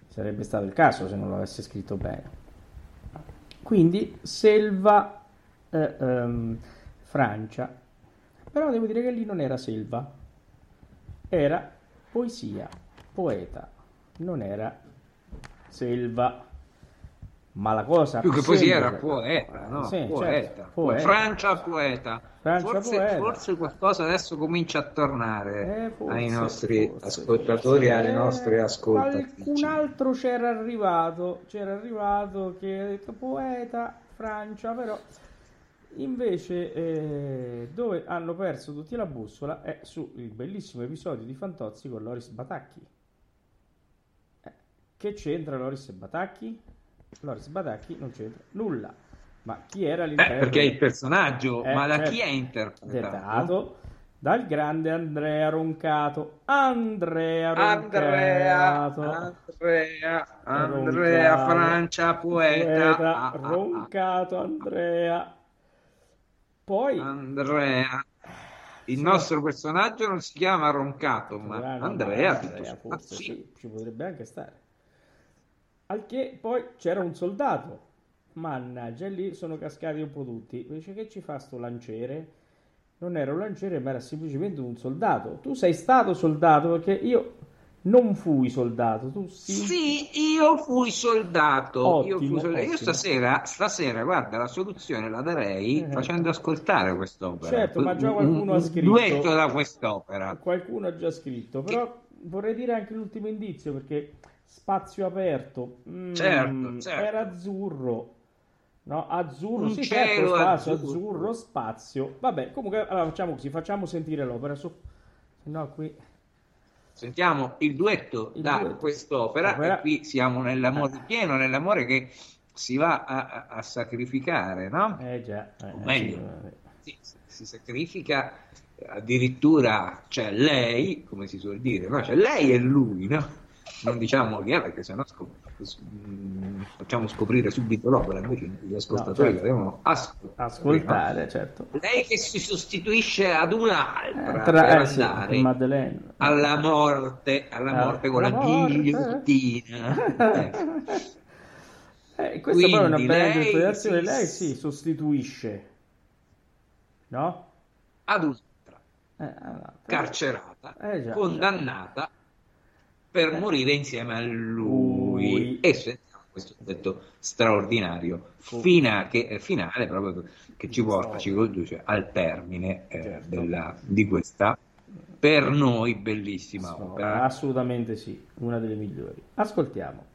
sarebbe stato il caso se non lo avesse scritto bene. Quindi selva eh, ehm, Francia. Però devo dire che lì non era selva, era poesia, poeta, non era selva. Ma la cosa Più che poesia era poeta, no? Sì, poeta. certo, poeta. Francia poeta. Francia forse, poeta. forse qualcosa adesso comincia a tornare Eh, forse, ai nostri forse, ascoltatori e alle forse. nostre Eh, ascoltatrici. Qualcun altro c'era arrivato, c'era arrivato che ha detto poeta, Francia, però invece eh, dove hanno perso tutti la bussola è sul bellissimo episodio di Fantozzi con Loris Batacchi. Eh, che c'entra Loris e Batacchi? Loris Batacchi non c'entra nulla. Ma chi era Eh, all'interno? perché è il personaggio, Eh, ma da certo. chi è interpretato? dal grande Andrea Roncato. Andrea Andrea, Roncato. Andrea, Andrea, Roncato. Francia, poeta. Poeta, Ah, ah, ah. Roncato Andrea. Poi Andrea. Il Sì. nostro personaggio non si chiama Roncato, ma Ah, Andrea. Andrea, sommato, forse sì. sì, ci potrebbe anche stare. Al che poi c'era un soldato. Mannaggia, lì sono cascati un po' tutti. Dice che ci fa sto lanciere? Non era un lanciere, ma era semplicemente un soldato. Tu sei stato soldato perché io non fui soldato. Tu sì. Sì, io fui soldato. io, Ottimo, fui soldato. Io stasera, stasera, guarda, la soluzione la darei Eh. facendo ascoltare quest'opera. Certo, ma già Un- qualcuno ha scritto. duetto da quest'opera. Qualcuno ha già scritto, però vorrei dire anche l'ultimo indizio perché spazio aperto mm, Certo, certo. era azzurro. No, azzurro, Un sì, certo, spazio, azzurro. azzurro, spazio. Vabbè, comunque allora facciamo così, facciamo sentire l'opera. Se no qui Sentiamo il duetto Il da duetto. quest'opera Opera. e qui siamo nell'amore pieno, nell'amore che si va a, a- sacrificare, no? eh già, eh, O meglio, vabbè. Sì, si- si sacrifica addirittura, cioè lei, come si suol dire, no? Cioè lei e lui, no? Non diciamo chi è perché sennò scop- mm, facciamo scoprire subito l'opera, invece gli ascoltatori No, certo. devono ascoltare. ascoltare, certo. no? Lei che si sostituisce ad un'altra Eh, tra- per eh, sì, andare Madeleine. alla morte, alla Ah, morte con la ghigliottina. Eh, questa poi è una Quindi bella interpretazione. si- Lei si sostituisce, no? Ad un'altra. Eh, allora, carcerata, Eh, condannata per morire insieme a lui. Lui. E sentiamo questo detto straordinario, fina- che, finale proprio che ci porta, ci conduce al termine eh, Certo. della- di questa per noi bellissima No, opera. assolutamente sì, una delle migliori. Ascoltiamo.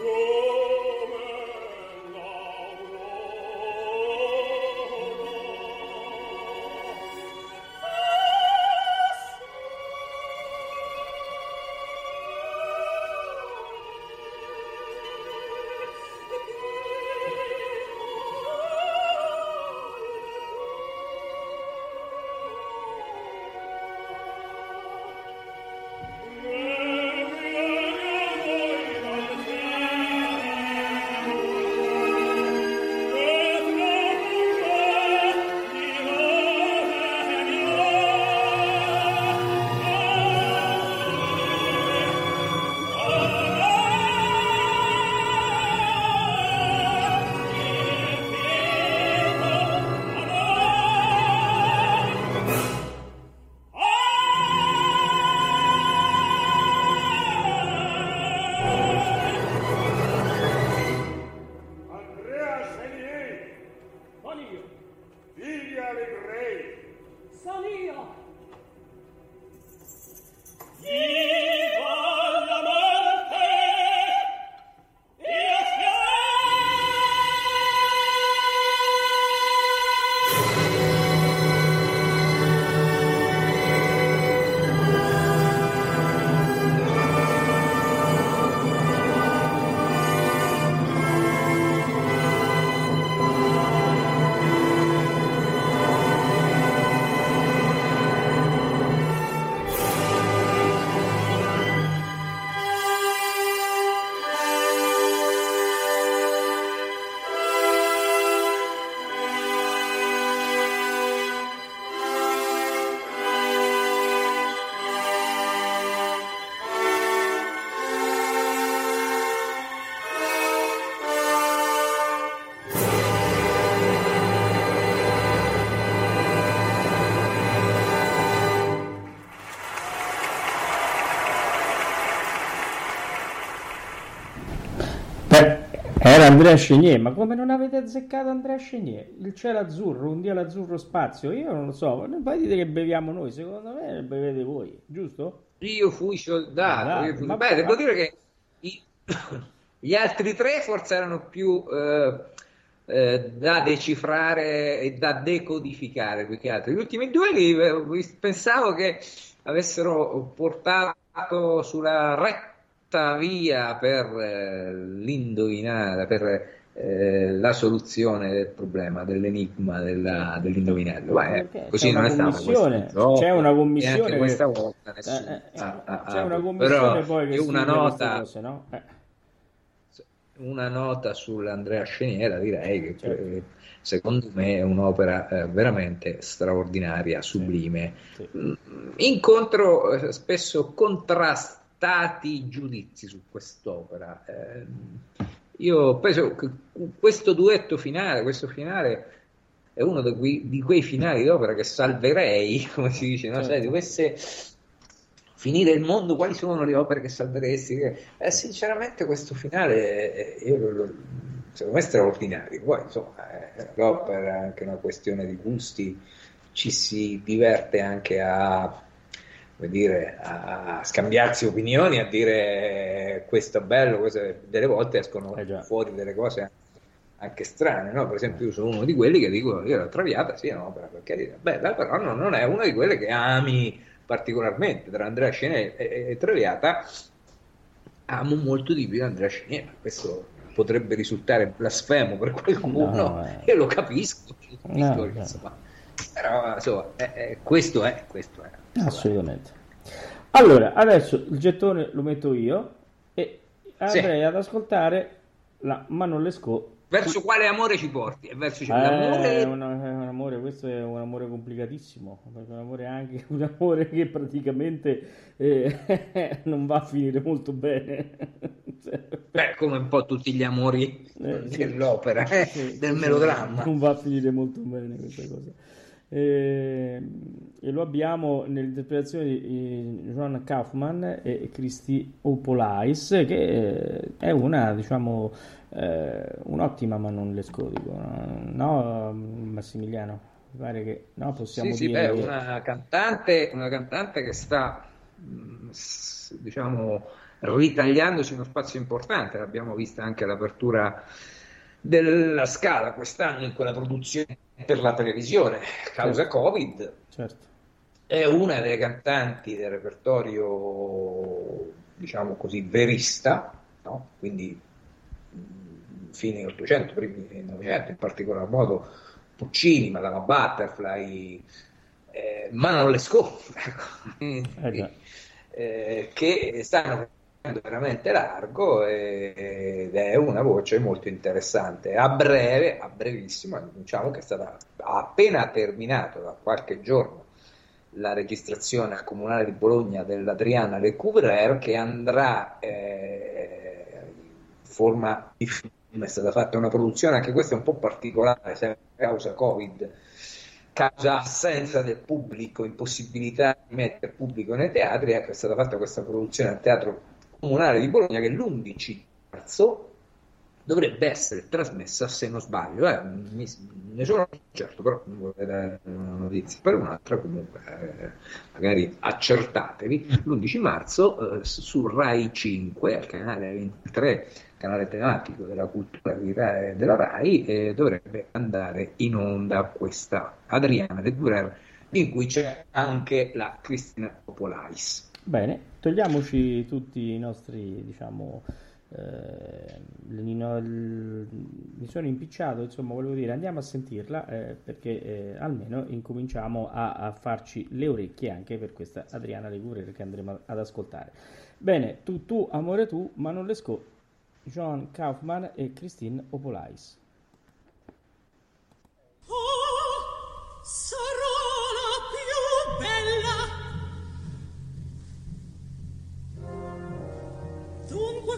Era Andrea Chenier, ma come non avete azzeccato Andrea Chenier? Il cielo azzurro, un dio l'azzurro spazio, io non lo so, poi dite che beviamo noi, secondo me bevete voi, giusto? Io fui soldato, Ah, io fui- ma- Beh, devo dire che i- gli altri tre forse erano più eh, eh, da decifrare e da decodificare più che altro. Gli ultimi due li, eh, pensavo che avessero portato sulla retta via per eh, l'indovinare, per eh, la soluzione del problema, dell'enigma della- dell'indovinello. Eh, Perché così non è stato gioco, c'è una e commissione questa volta nessuno Eh, eh, ha- ha- c'è una però commissione poi che una nota cose, no? Eh, una nota sull'Andrea Sceniera direi che Certo. eh, secondo me è un'opera eh, veramente straordinaria, sublime. sì. Mm, Incontro spesso contrasti scontati giudizi su quest'opera. Eh, io penso che questo duetto finale, questo finale è uno di quei, di quei finali d'opera che salverei, come si dice, no? Certo. Se dovesse finire il mondo, quali sono le opere che salveresti? Eh, sinceramente questo finale io lo, lo, secondo me è straordinario, poi insomma eh, l'opera è anche una questione di gusti, ci si diverte anche a dire, a scambiarsi opinioni, a dire questo è bello, questo è... delle volte escono eh fuori delle cose anche strane, no? per esempio io sono uno di quelli che dico io la Traviata sì è un'opera per carità, bella però non, non, è una di quelle che ami particolarmente, tra Andrea Scene e, e Traviata amo molto di più Andrea Scene, questo potrebbe risultare blasfemo per qualcuno, no, eh. io lo capisco, capisco no, insomma. però insomma, è, questo è, questo è. Assolutamente. Allora, adesso il gettone lo metto io e andrei sì. ad ascoltare la Manolesco. Verso quale amore ci porti? È verso cioè, l'amore... È un, è un amore, questo è un amore complicatissimo, un amore anche un amore che praticamente eh, non va a finire molto bene. Beh, come un po' tutti gli amori eh, dell'opera, eh, sì, del melodramma. Non va a finire molto bene questa cosa e, e lo abbiamo nell'interpretazione di Joan Kaufman e Christy Opolais che eh, è una diciamo eh, un'ottima ma non le scodico no? Massimiliano mi pare che no possiamo sì, dire sì, beh, una cantante una cantante che sta mm, diciamo ritagliandosi uno spazio importante l'abbiamo vista anche all'apertura della Scala quest'anno in quella produzione per la televisione, causa certo. Covid. Certo. È una delle cantanti del repertorio, diciamo così, verista, no? quindi fine 800, primi 900, in particolar modo Puccini, Madama Butterfly, eh, ma non le scopre, ecco. eh, che stanno veramente largo ed è una voce molto interessante. A breve, a brevissimo, diciamo che è stata appena terminato da qualche giorno la registrazione al Comunale di Bologna dell'Adriana Le Couvrer che andrà eh, in forma di film, è stata fatta una produzione, anche questa è un po' particolare, sempre causa Covid, causa assenza del pubblico, impossibilità di mettere pubblico nei teatri, ecco, è stata fatta questa produzione al Teatro Comunale di Bologna che l'11 marzo dovrebbe essere trasmessa, se non sbaglio, eh, mi, ne sono certo, però non vorrei dare una notizia per un'altra, comunque eh, magari accertatevi, l'11 marzo eh, su Rai 5, al canale 23, canale tematico della cultura della Rai, eh, dovrebbe andare in onda questa Adriana De Durer, in cui c'è anche la Cristina Popolais. Bene, togliamoci tutti i nostri, diciamo, eh, mi sono impicciato, insomma, volevo dire, andiamo a sentirla eh, perché eh, almeno incominciamo a, a, farci le orecchie anche per questa Adriana Legurer che andremo ad ascoltare. Bene, tu, tu, amore tu, ma non le sco, John Kaufman e Christine Opolais. Oh, sarò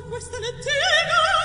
questa lettera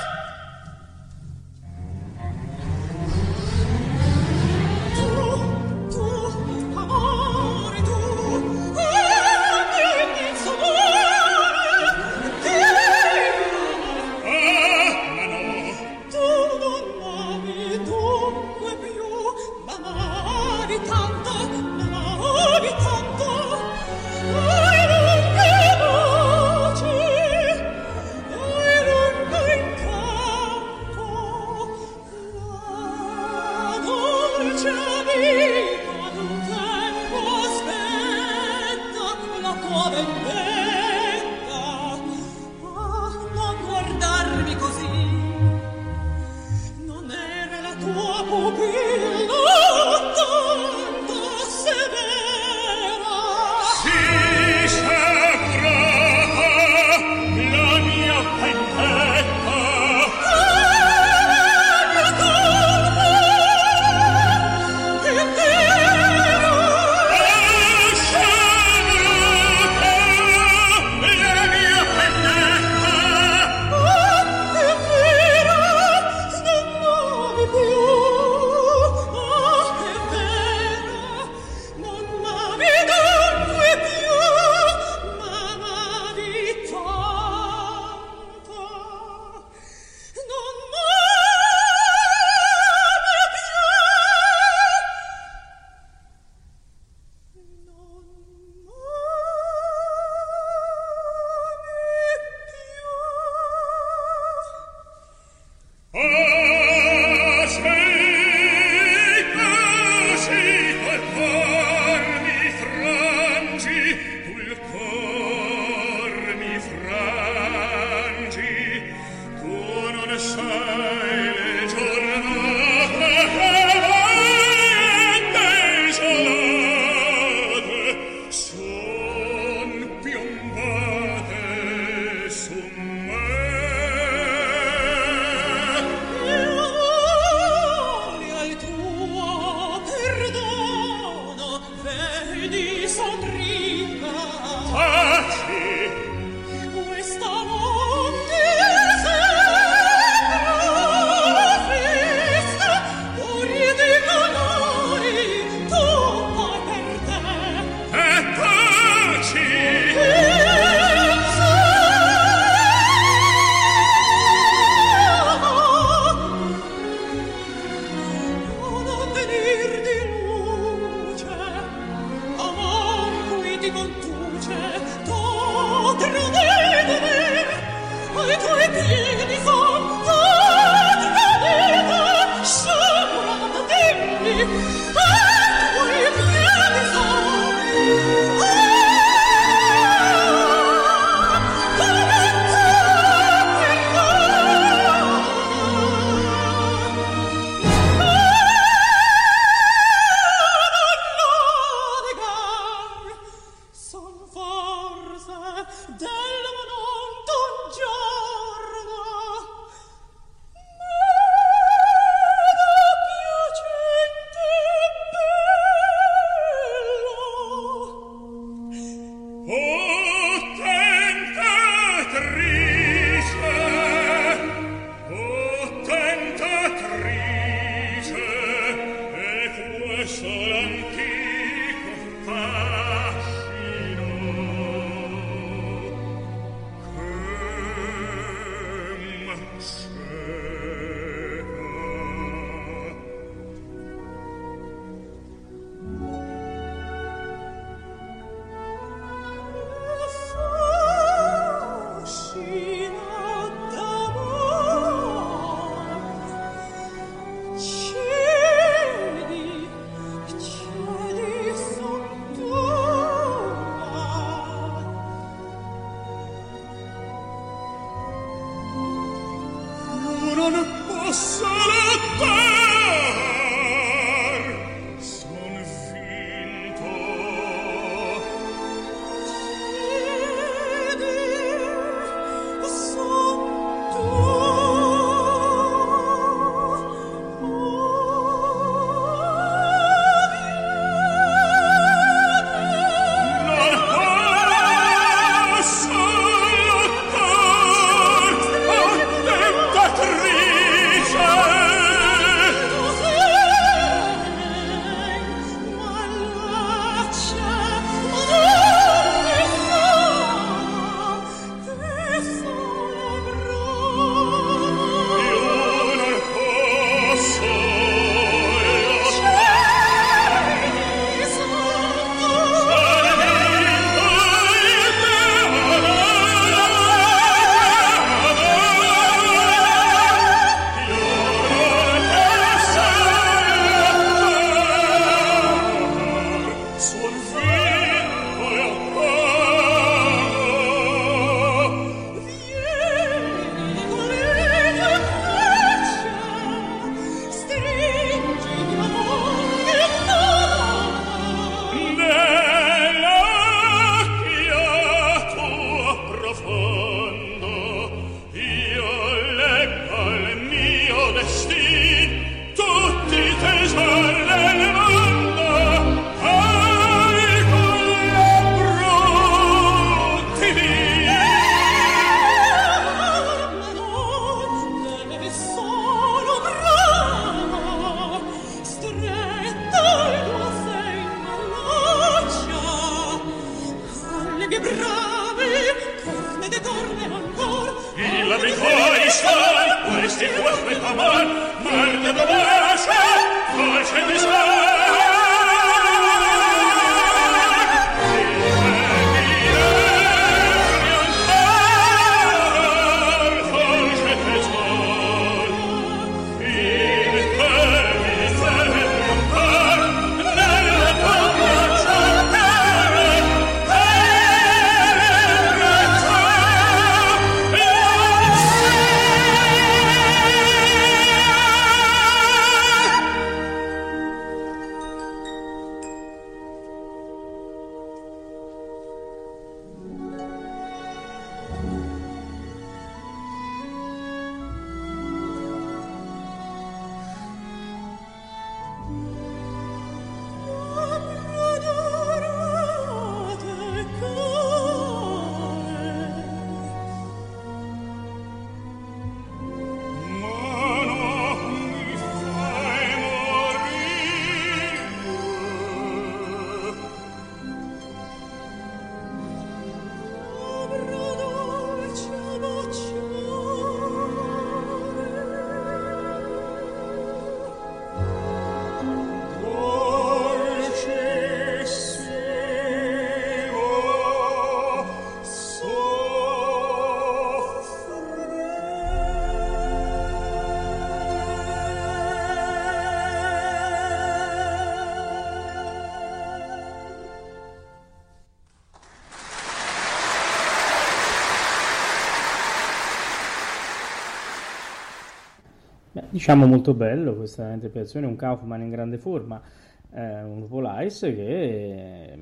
diciamo molto bello questa interpretazione, un Kaufman in grande forma, eh, un Police che eh,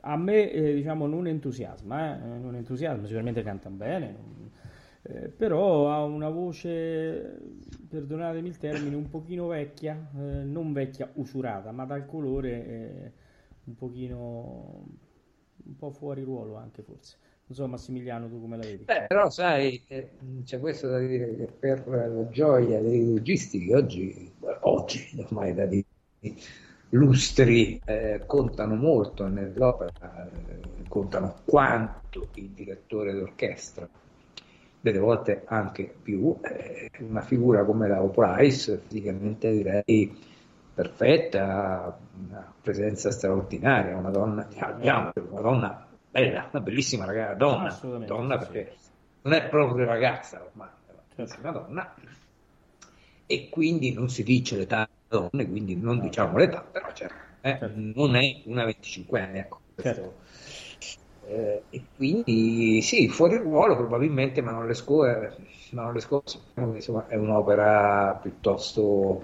a me eh, diciamo non entusiasma, eh, non entusiasma, sicuramente canta bene, eh, però ha una voce, perdonatemi il termine, un pochino vecchia, eh, non vecchia usurata, ma dal colore eh, un pochino, un po' fuori ruolo anche forse. So Massimiliano, tu come la vedi? Beh, però sai, eh, c'è questo da dire che per la gioia dei registi che oggi, oggi ormai da di lustri eh, contano molto nell'opera, eh, contano quanto il direttore d'orchestra, delle volte anche più, eh, una figura come la Price, fisicamente direi perfetta, una presenza straordinaria, una donna, diciamo, una donna bella, una bellissima ragazza, donna, donna sì, sì. perché non è proprio ragazza ormai, è Certo. una donna e quindi non si dice l'età delle donne, quindi non diciamo l'età, però certo, eh, Certo. non è una 25 anni, ecco. questo- Certo. eh, e quindi sì, fuori ruolo probabilmente, ma non le scuole, ma non le scuole, insomma, è un'opera piuttosto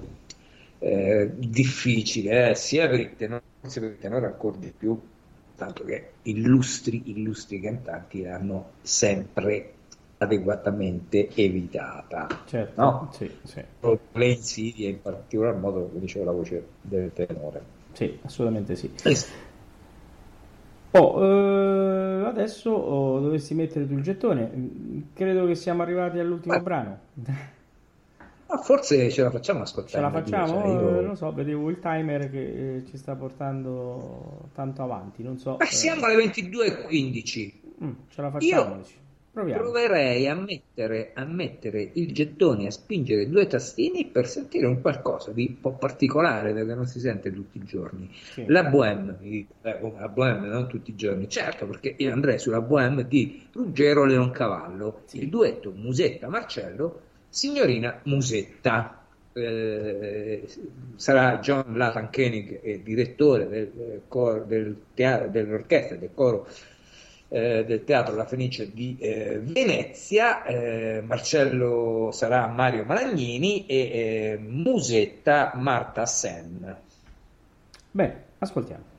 eh, difficile, eh, sia per il tenore, sia per il tenore ancora di più, tanto che illustri, illustri cantanti l'hanno sempre adeguatamente evitata. Certo, No? sì, sì, Le insidie, in particolar modo, come diceva la voce del tenore. sì, assolutamente sì. Eh, Oh, eh, adesso oh, dovresti mettere tu il gettone. Mm, Credo che siamo arrivati all'ultimo Ah. brano. Ma forse ce la facciamo ascoltare. Ce la facciamo? cioè, io- Non so, vedevo il timer che eh, ci sta portando tanto avanti. Non so. Ma eh, siamo alle 22.15. mm, ce la facciamo? Io? Proviamo. Proverei a mettere, a mettere il gettone, a spingere due tastini per sentire un qualcosa di un po' particolare perché non si sente tutti i giorni. Sì. La Bohème, eh, come la Bohème non tutti i giorni, certo perché io andrei sulla Bohème di Ruggero Leoncavallo, Sì. il duetto Musetta-Marcello, signorina Musetta. Eh, sarà John Lathan Koenig, eh, direttore del, eh, cor- del teatro, dell'orchestra del coro eh, del Teatro La Fenice di eh, Venezia, eh, Marcello sarà Mario Malagnini e Musetta Marta Sen. Bene, ascoltiamo.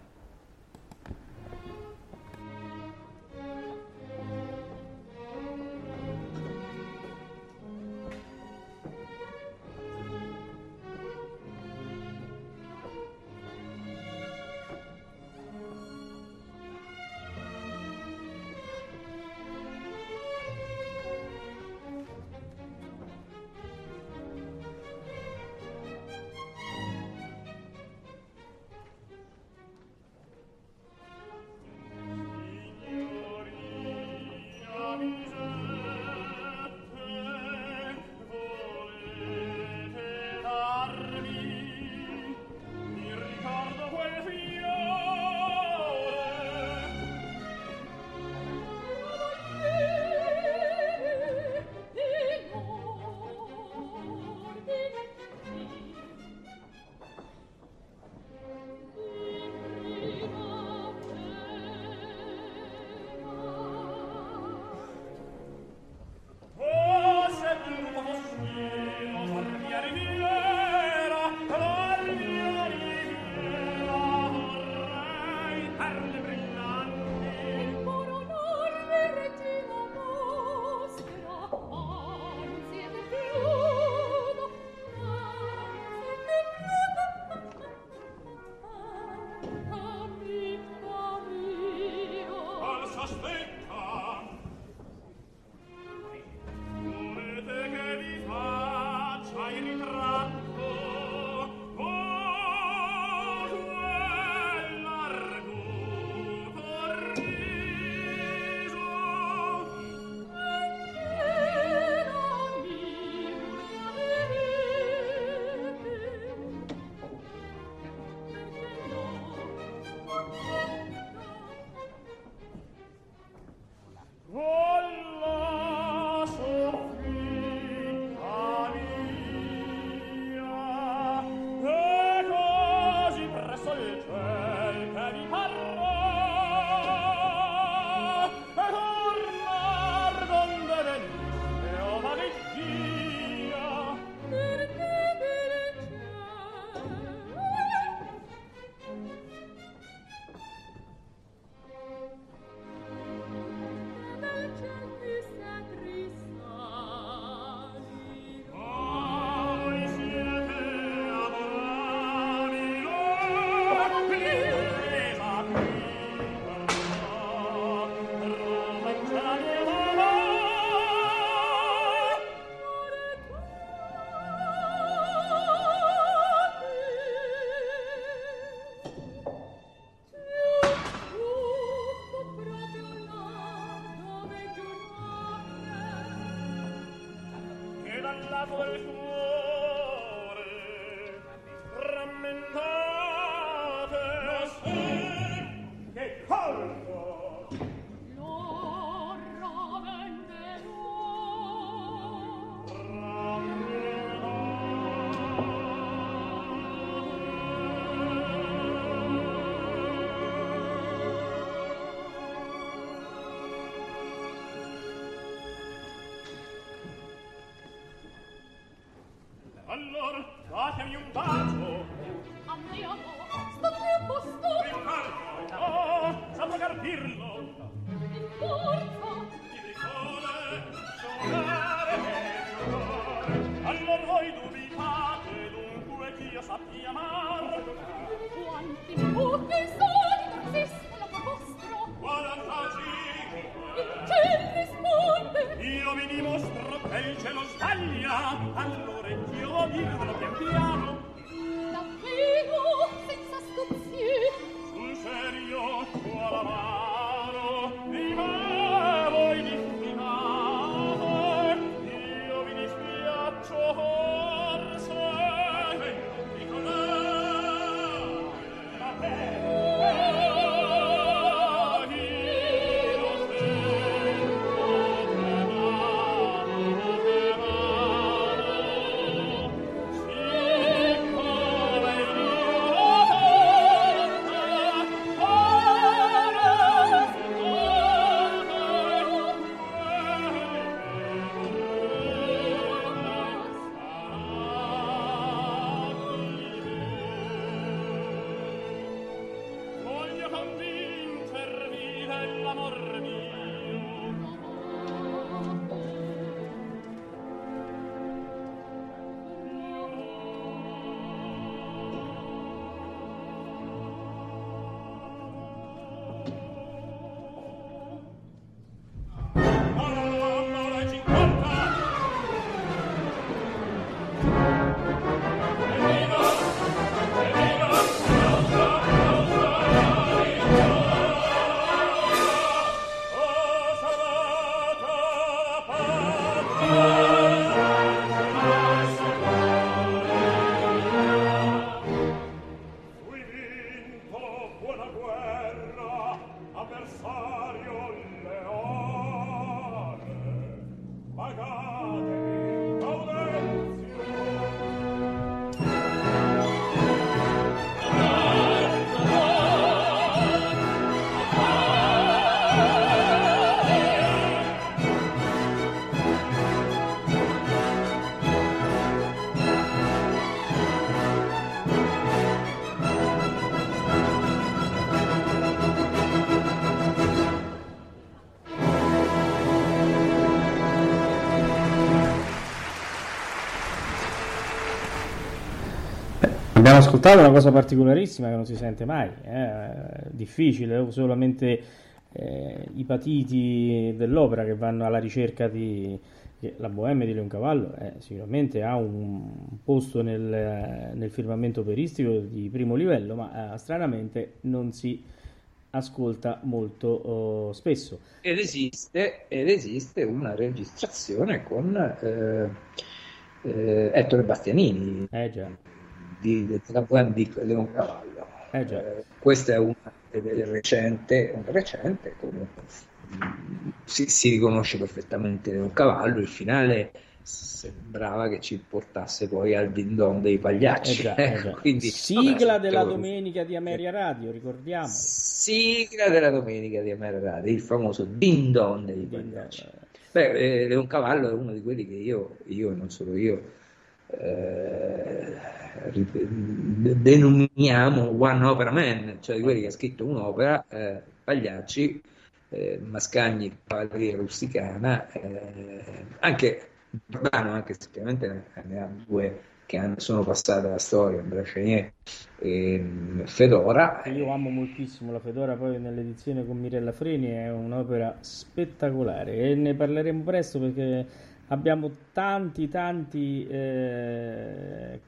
Abbiamo ascoltato una cosa particolarissima che non si sente mai, eh? difficile, solamente eh, i patiti dell'opera che vanno alla ricerca di la Bohème di Leoncavallo eh, sicuramente ha un posto nel, nel, firmamento operistico di primo livello, ma eh, stranamente non si ascolta molto oh, spesso. Ed esiste, ed esiste, una registrazione con eh, eh, Ettore Bastianini. Eh già di, della Bohème di Leoncavallo. Eh eh, questa è una recente, una recente comunque si, si, riconosce perfettamente Leoncavallo, il finale sembrava che ci portasse poi al dindon dei pagliacci. Eh già, eh già. Quindi, sigla vabbè, della domenica di Ameria Radio, ricordiamo. Sigla della domenica di Ameria Radio, il famoso dindon dei pagliacci. Beh, eh, Leoncavallo è uno di quelli che io, io non solo io, eh, denominiamo one opera man, cioè di quelli che ha scritto un'opera, eh, Pagliacci, eh, Mascagni, Cavalleria Rusticana, eh, anche Urbano, anche se ovviamente ne, ha due che sono passate alla storia, Andrea Chenier e mm, Fedora. Io amo moltissimo la Fedora, poi nell'edizione con Mirella Freni è un'opera spettacolare e ne parleremo presto perché abbiamo tanti tanti eh,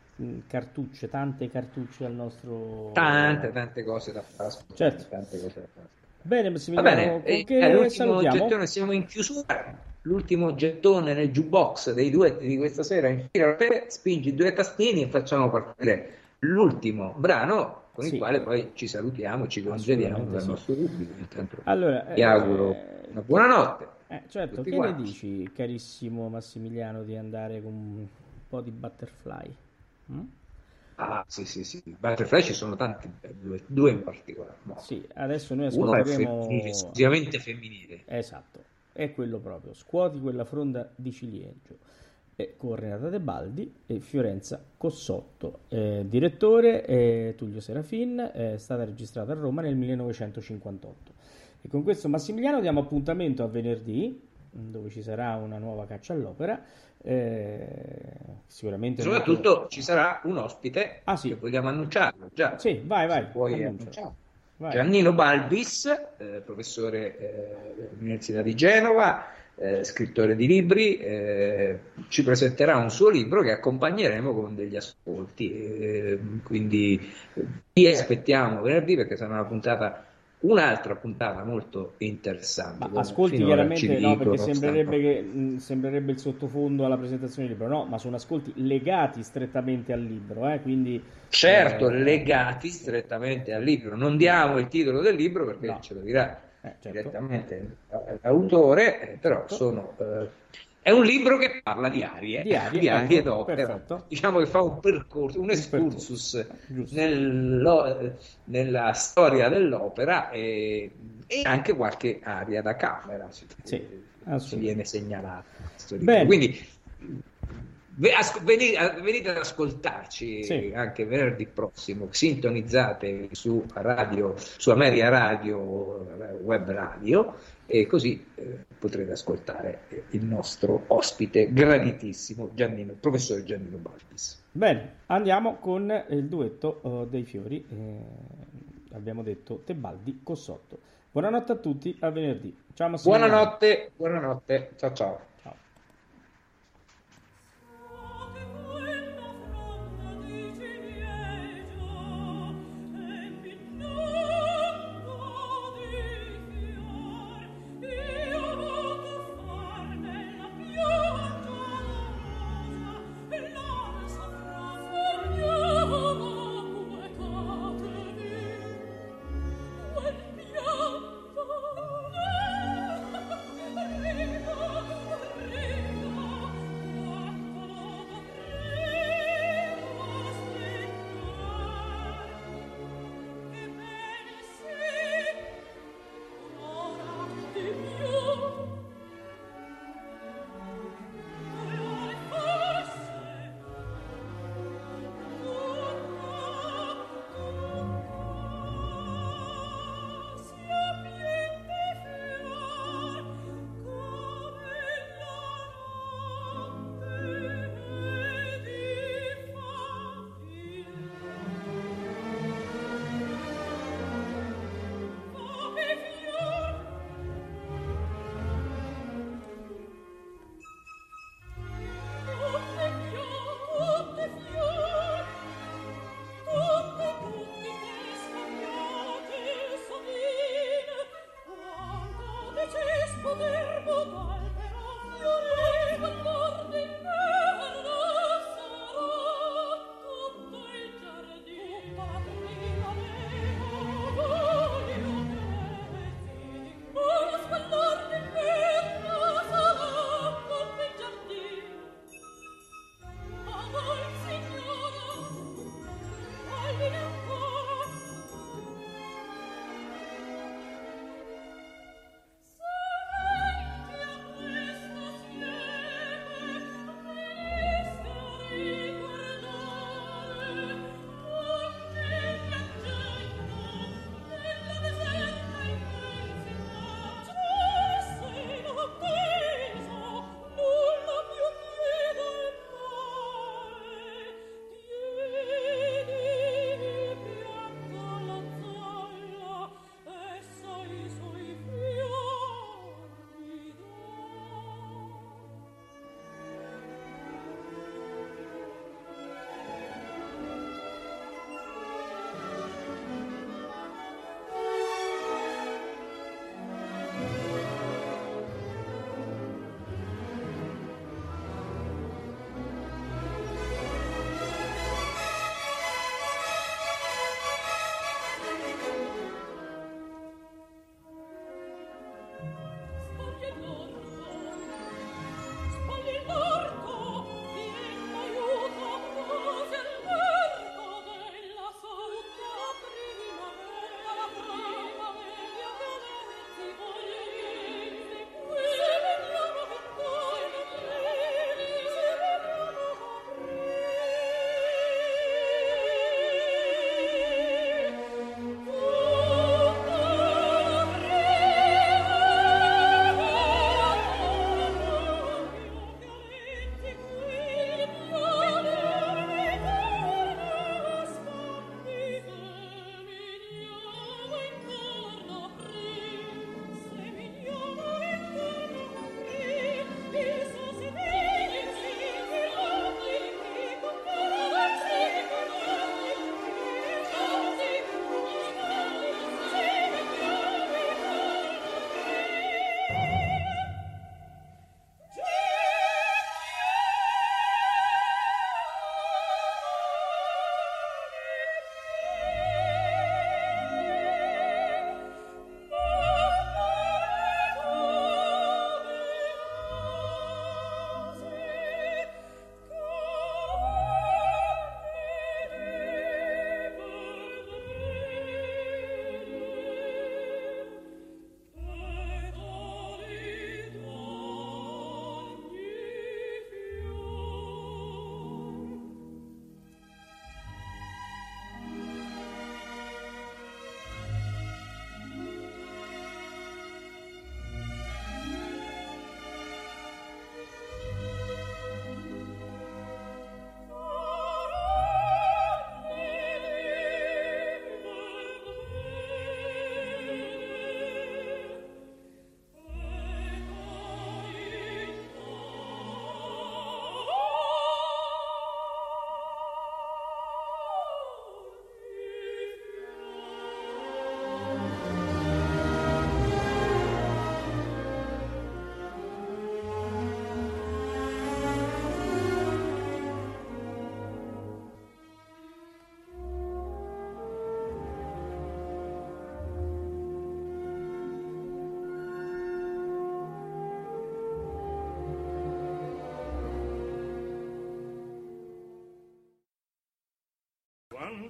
cartucce, tante cartucce al nostro... Tante, tante cose da fare. Certo. Tante cose da fare. Bene, Massimiliano, Va bene. con che eh, salutiamo? siamo in chiusura. l'ultimo gettone nel jukebox dei duetti di questa sera, infila spingi due tastini e facciamo partire l'ultimo brano con Sì. il quale poi ci salutiamo, ci congediamo dal nostro pubblico. Intanto Allora, vi eh, auguro una buonanotte. Eh, certo, Tutti che ne quanti. dici, carissimo Massimiliano, di andare con un po' di butterfly? Mm? Ah, sì, sì, sì. Butterfly ci sono tanti, eh, due, due in particolare. No. Sì, adesso noi Uno è ascolteremo... femminile, esclusivamente femminile. Esatto, è quello proprio. Scuoti quella fronda di ciliegio. E con Renata De Baldi e Fiorenza Cossotto. Eh, direttore è Tullio Serafin, è stata registrata a Roma nel 1958. E con questo Massimiliano diamo appuntamento a venerdì, dove ci sarà una nuova caccia all'opera. eh, sicuramente Soprattutto ci sarà un ospite Ah, sì. che vogliamo annunciarlo già. Sì, vai, vai. Puoi. Vai. Giannino Balbis, eh, professore eh, dell'Università di Genova, eh, scrittore di libri, eh, ci presenterà un suo libro che accompagneremo con degli ascolti. eh, quindi eh, vi aspettiamo venerdì perché sarà una puntata, un'altra puntata molto interessante. Ma ascolti chiaramente no, perché sembrerebbe, che, mh, sembrerebbe il sottofondo alla presentazione del libro, no, ma sono ascolti legati strettamente al libro, eh, quindi... Certo, eh, legati strettamente al libro. Non diamo il titolo del libro perché No. ce lo dirà eh, certo. direttamente l'autore, eh, però Certo. sono, eh, è un libro che parla di arie, Di arie, arie ecco, d'opera. perfetto. Diciamo che fa un percorso, un excursus nella storia dell'opera e, e anche qualche aria da camera si, Sì, assolutamente. viene segnalata. Bene. Quindi venite, venite ad ascoltarci Sì. anche venerdì prossimo, sintonizzate su radio, su Ameria Radio, eh, web radio, e così eh, potrete ascoltare eh, il nostro ospite graditissimo, Giannino, il professore Giannino Balbis. Bene, andiamo con il duetto eh, dei fiori, eh, abbiamo detto Tebaldi Cossotto. Buonanotte a tutti, a venerdì. Ciao Massimiliano. Buonanotte, buonanotte, ciao ciao.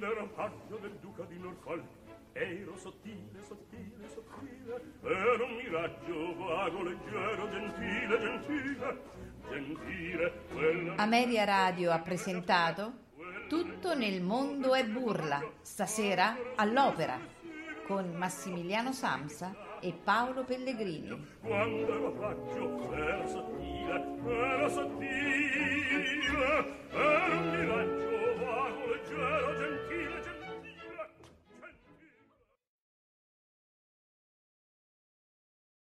ed era paggio del duca di Norfolk. Ero sottile, sottile, sottile. Era un miraggio vago, leggero, gentile, gentile. Gentile quella... Ameria Radio ha presentato Tutto nel mondo è burla Stasera all'opera Con Massimiliano Samsa e Paolo Pellegrini. Quando ero paggio era sottile, era sottile. Era un miraggio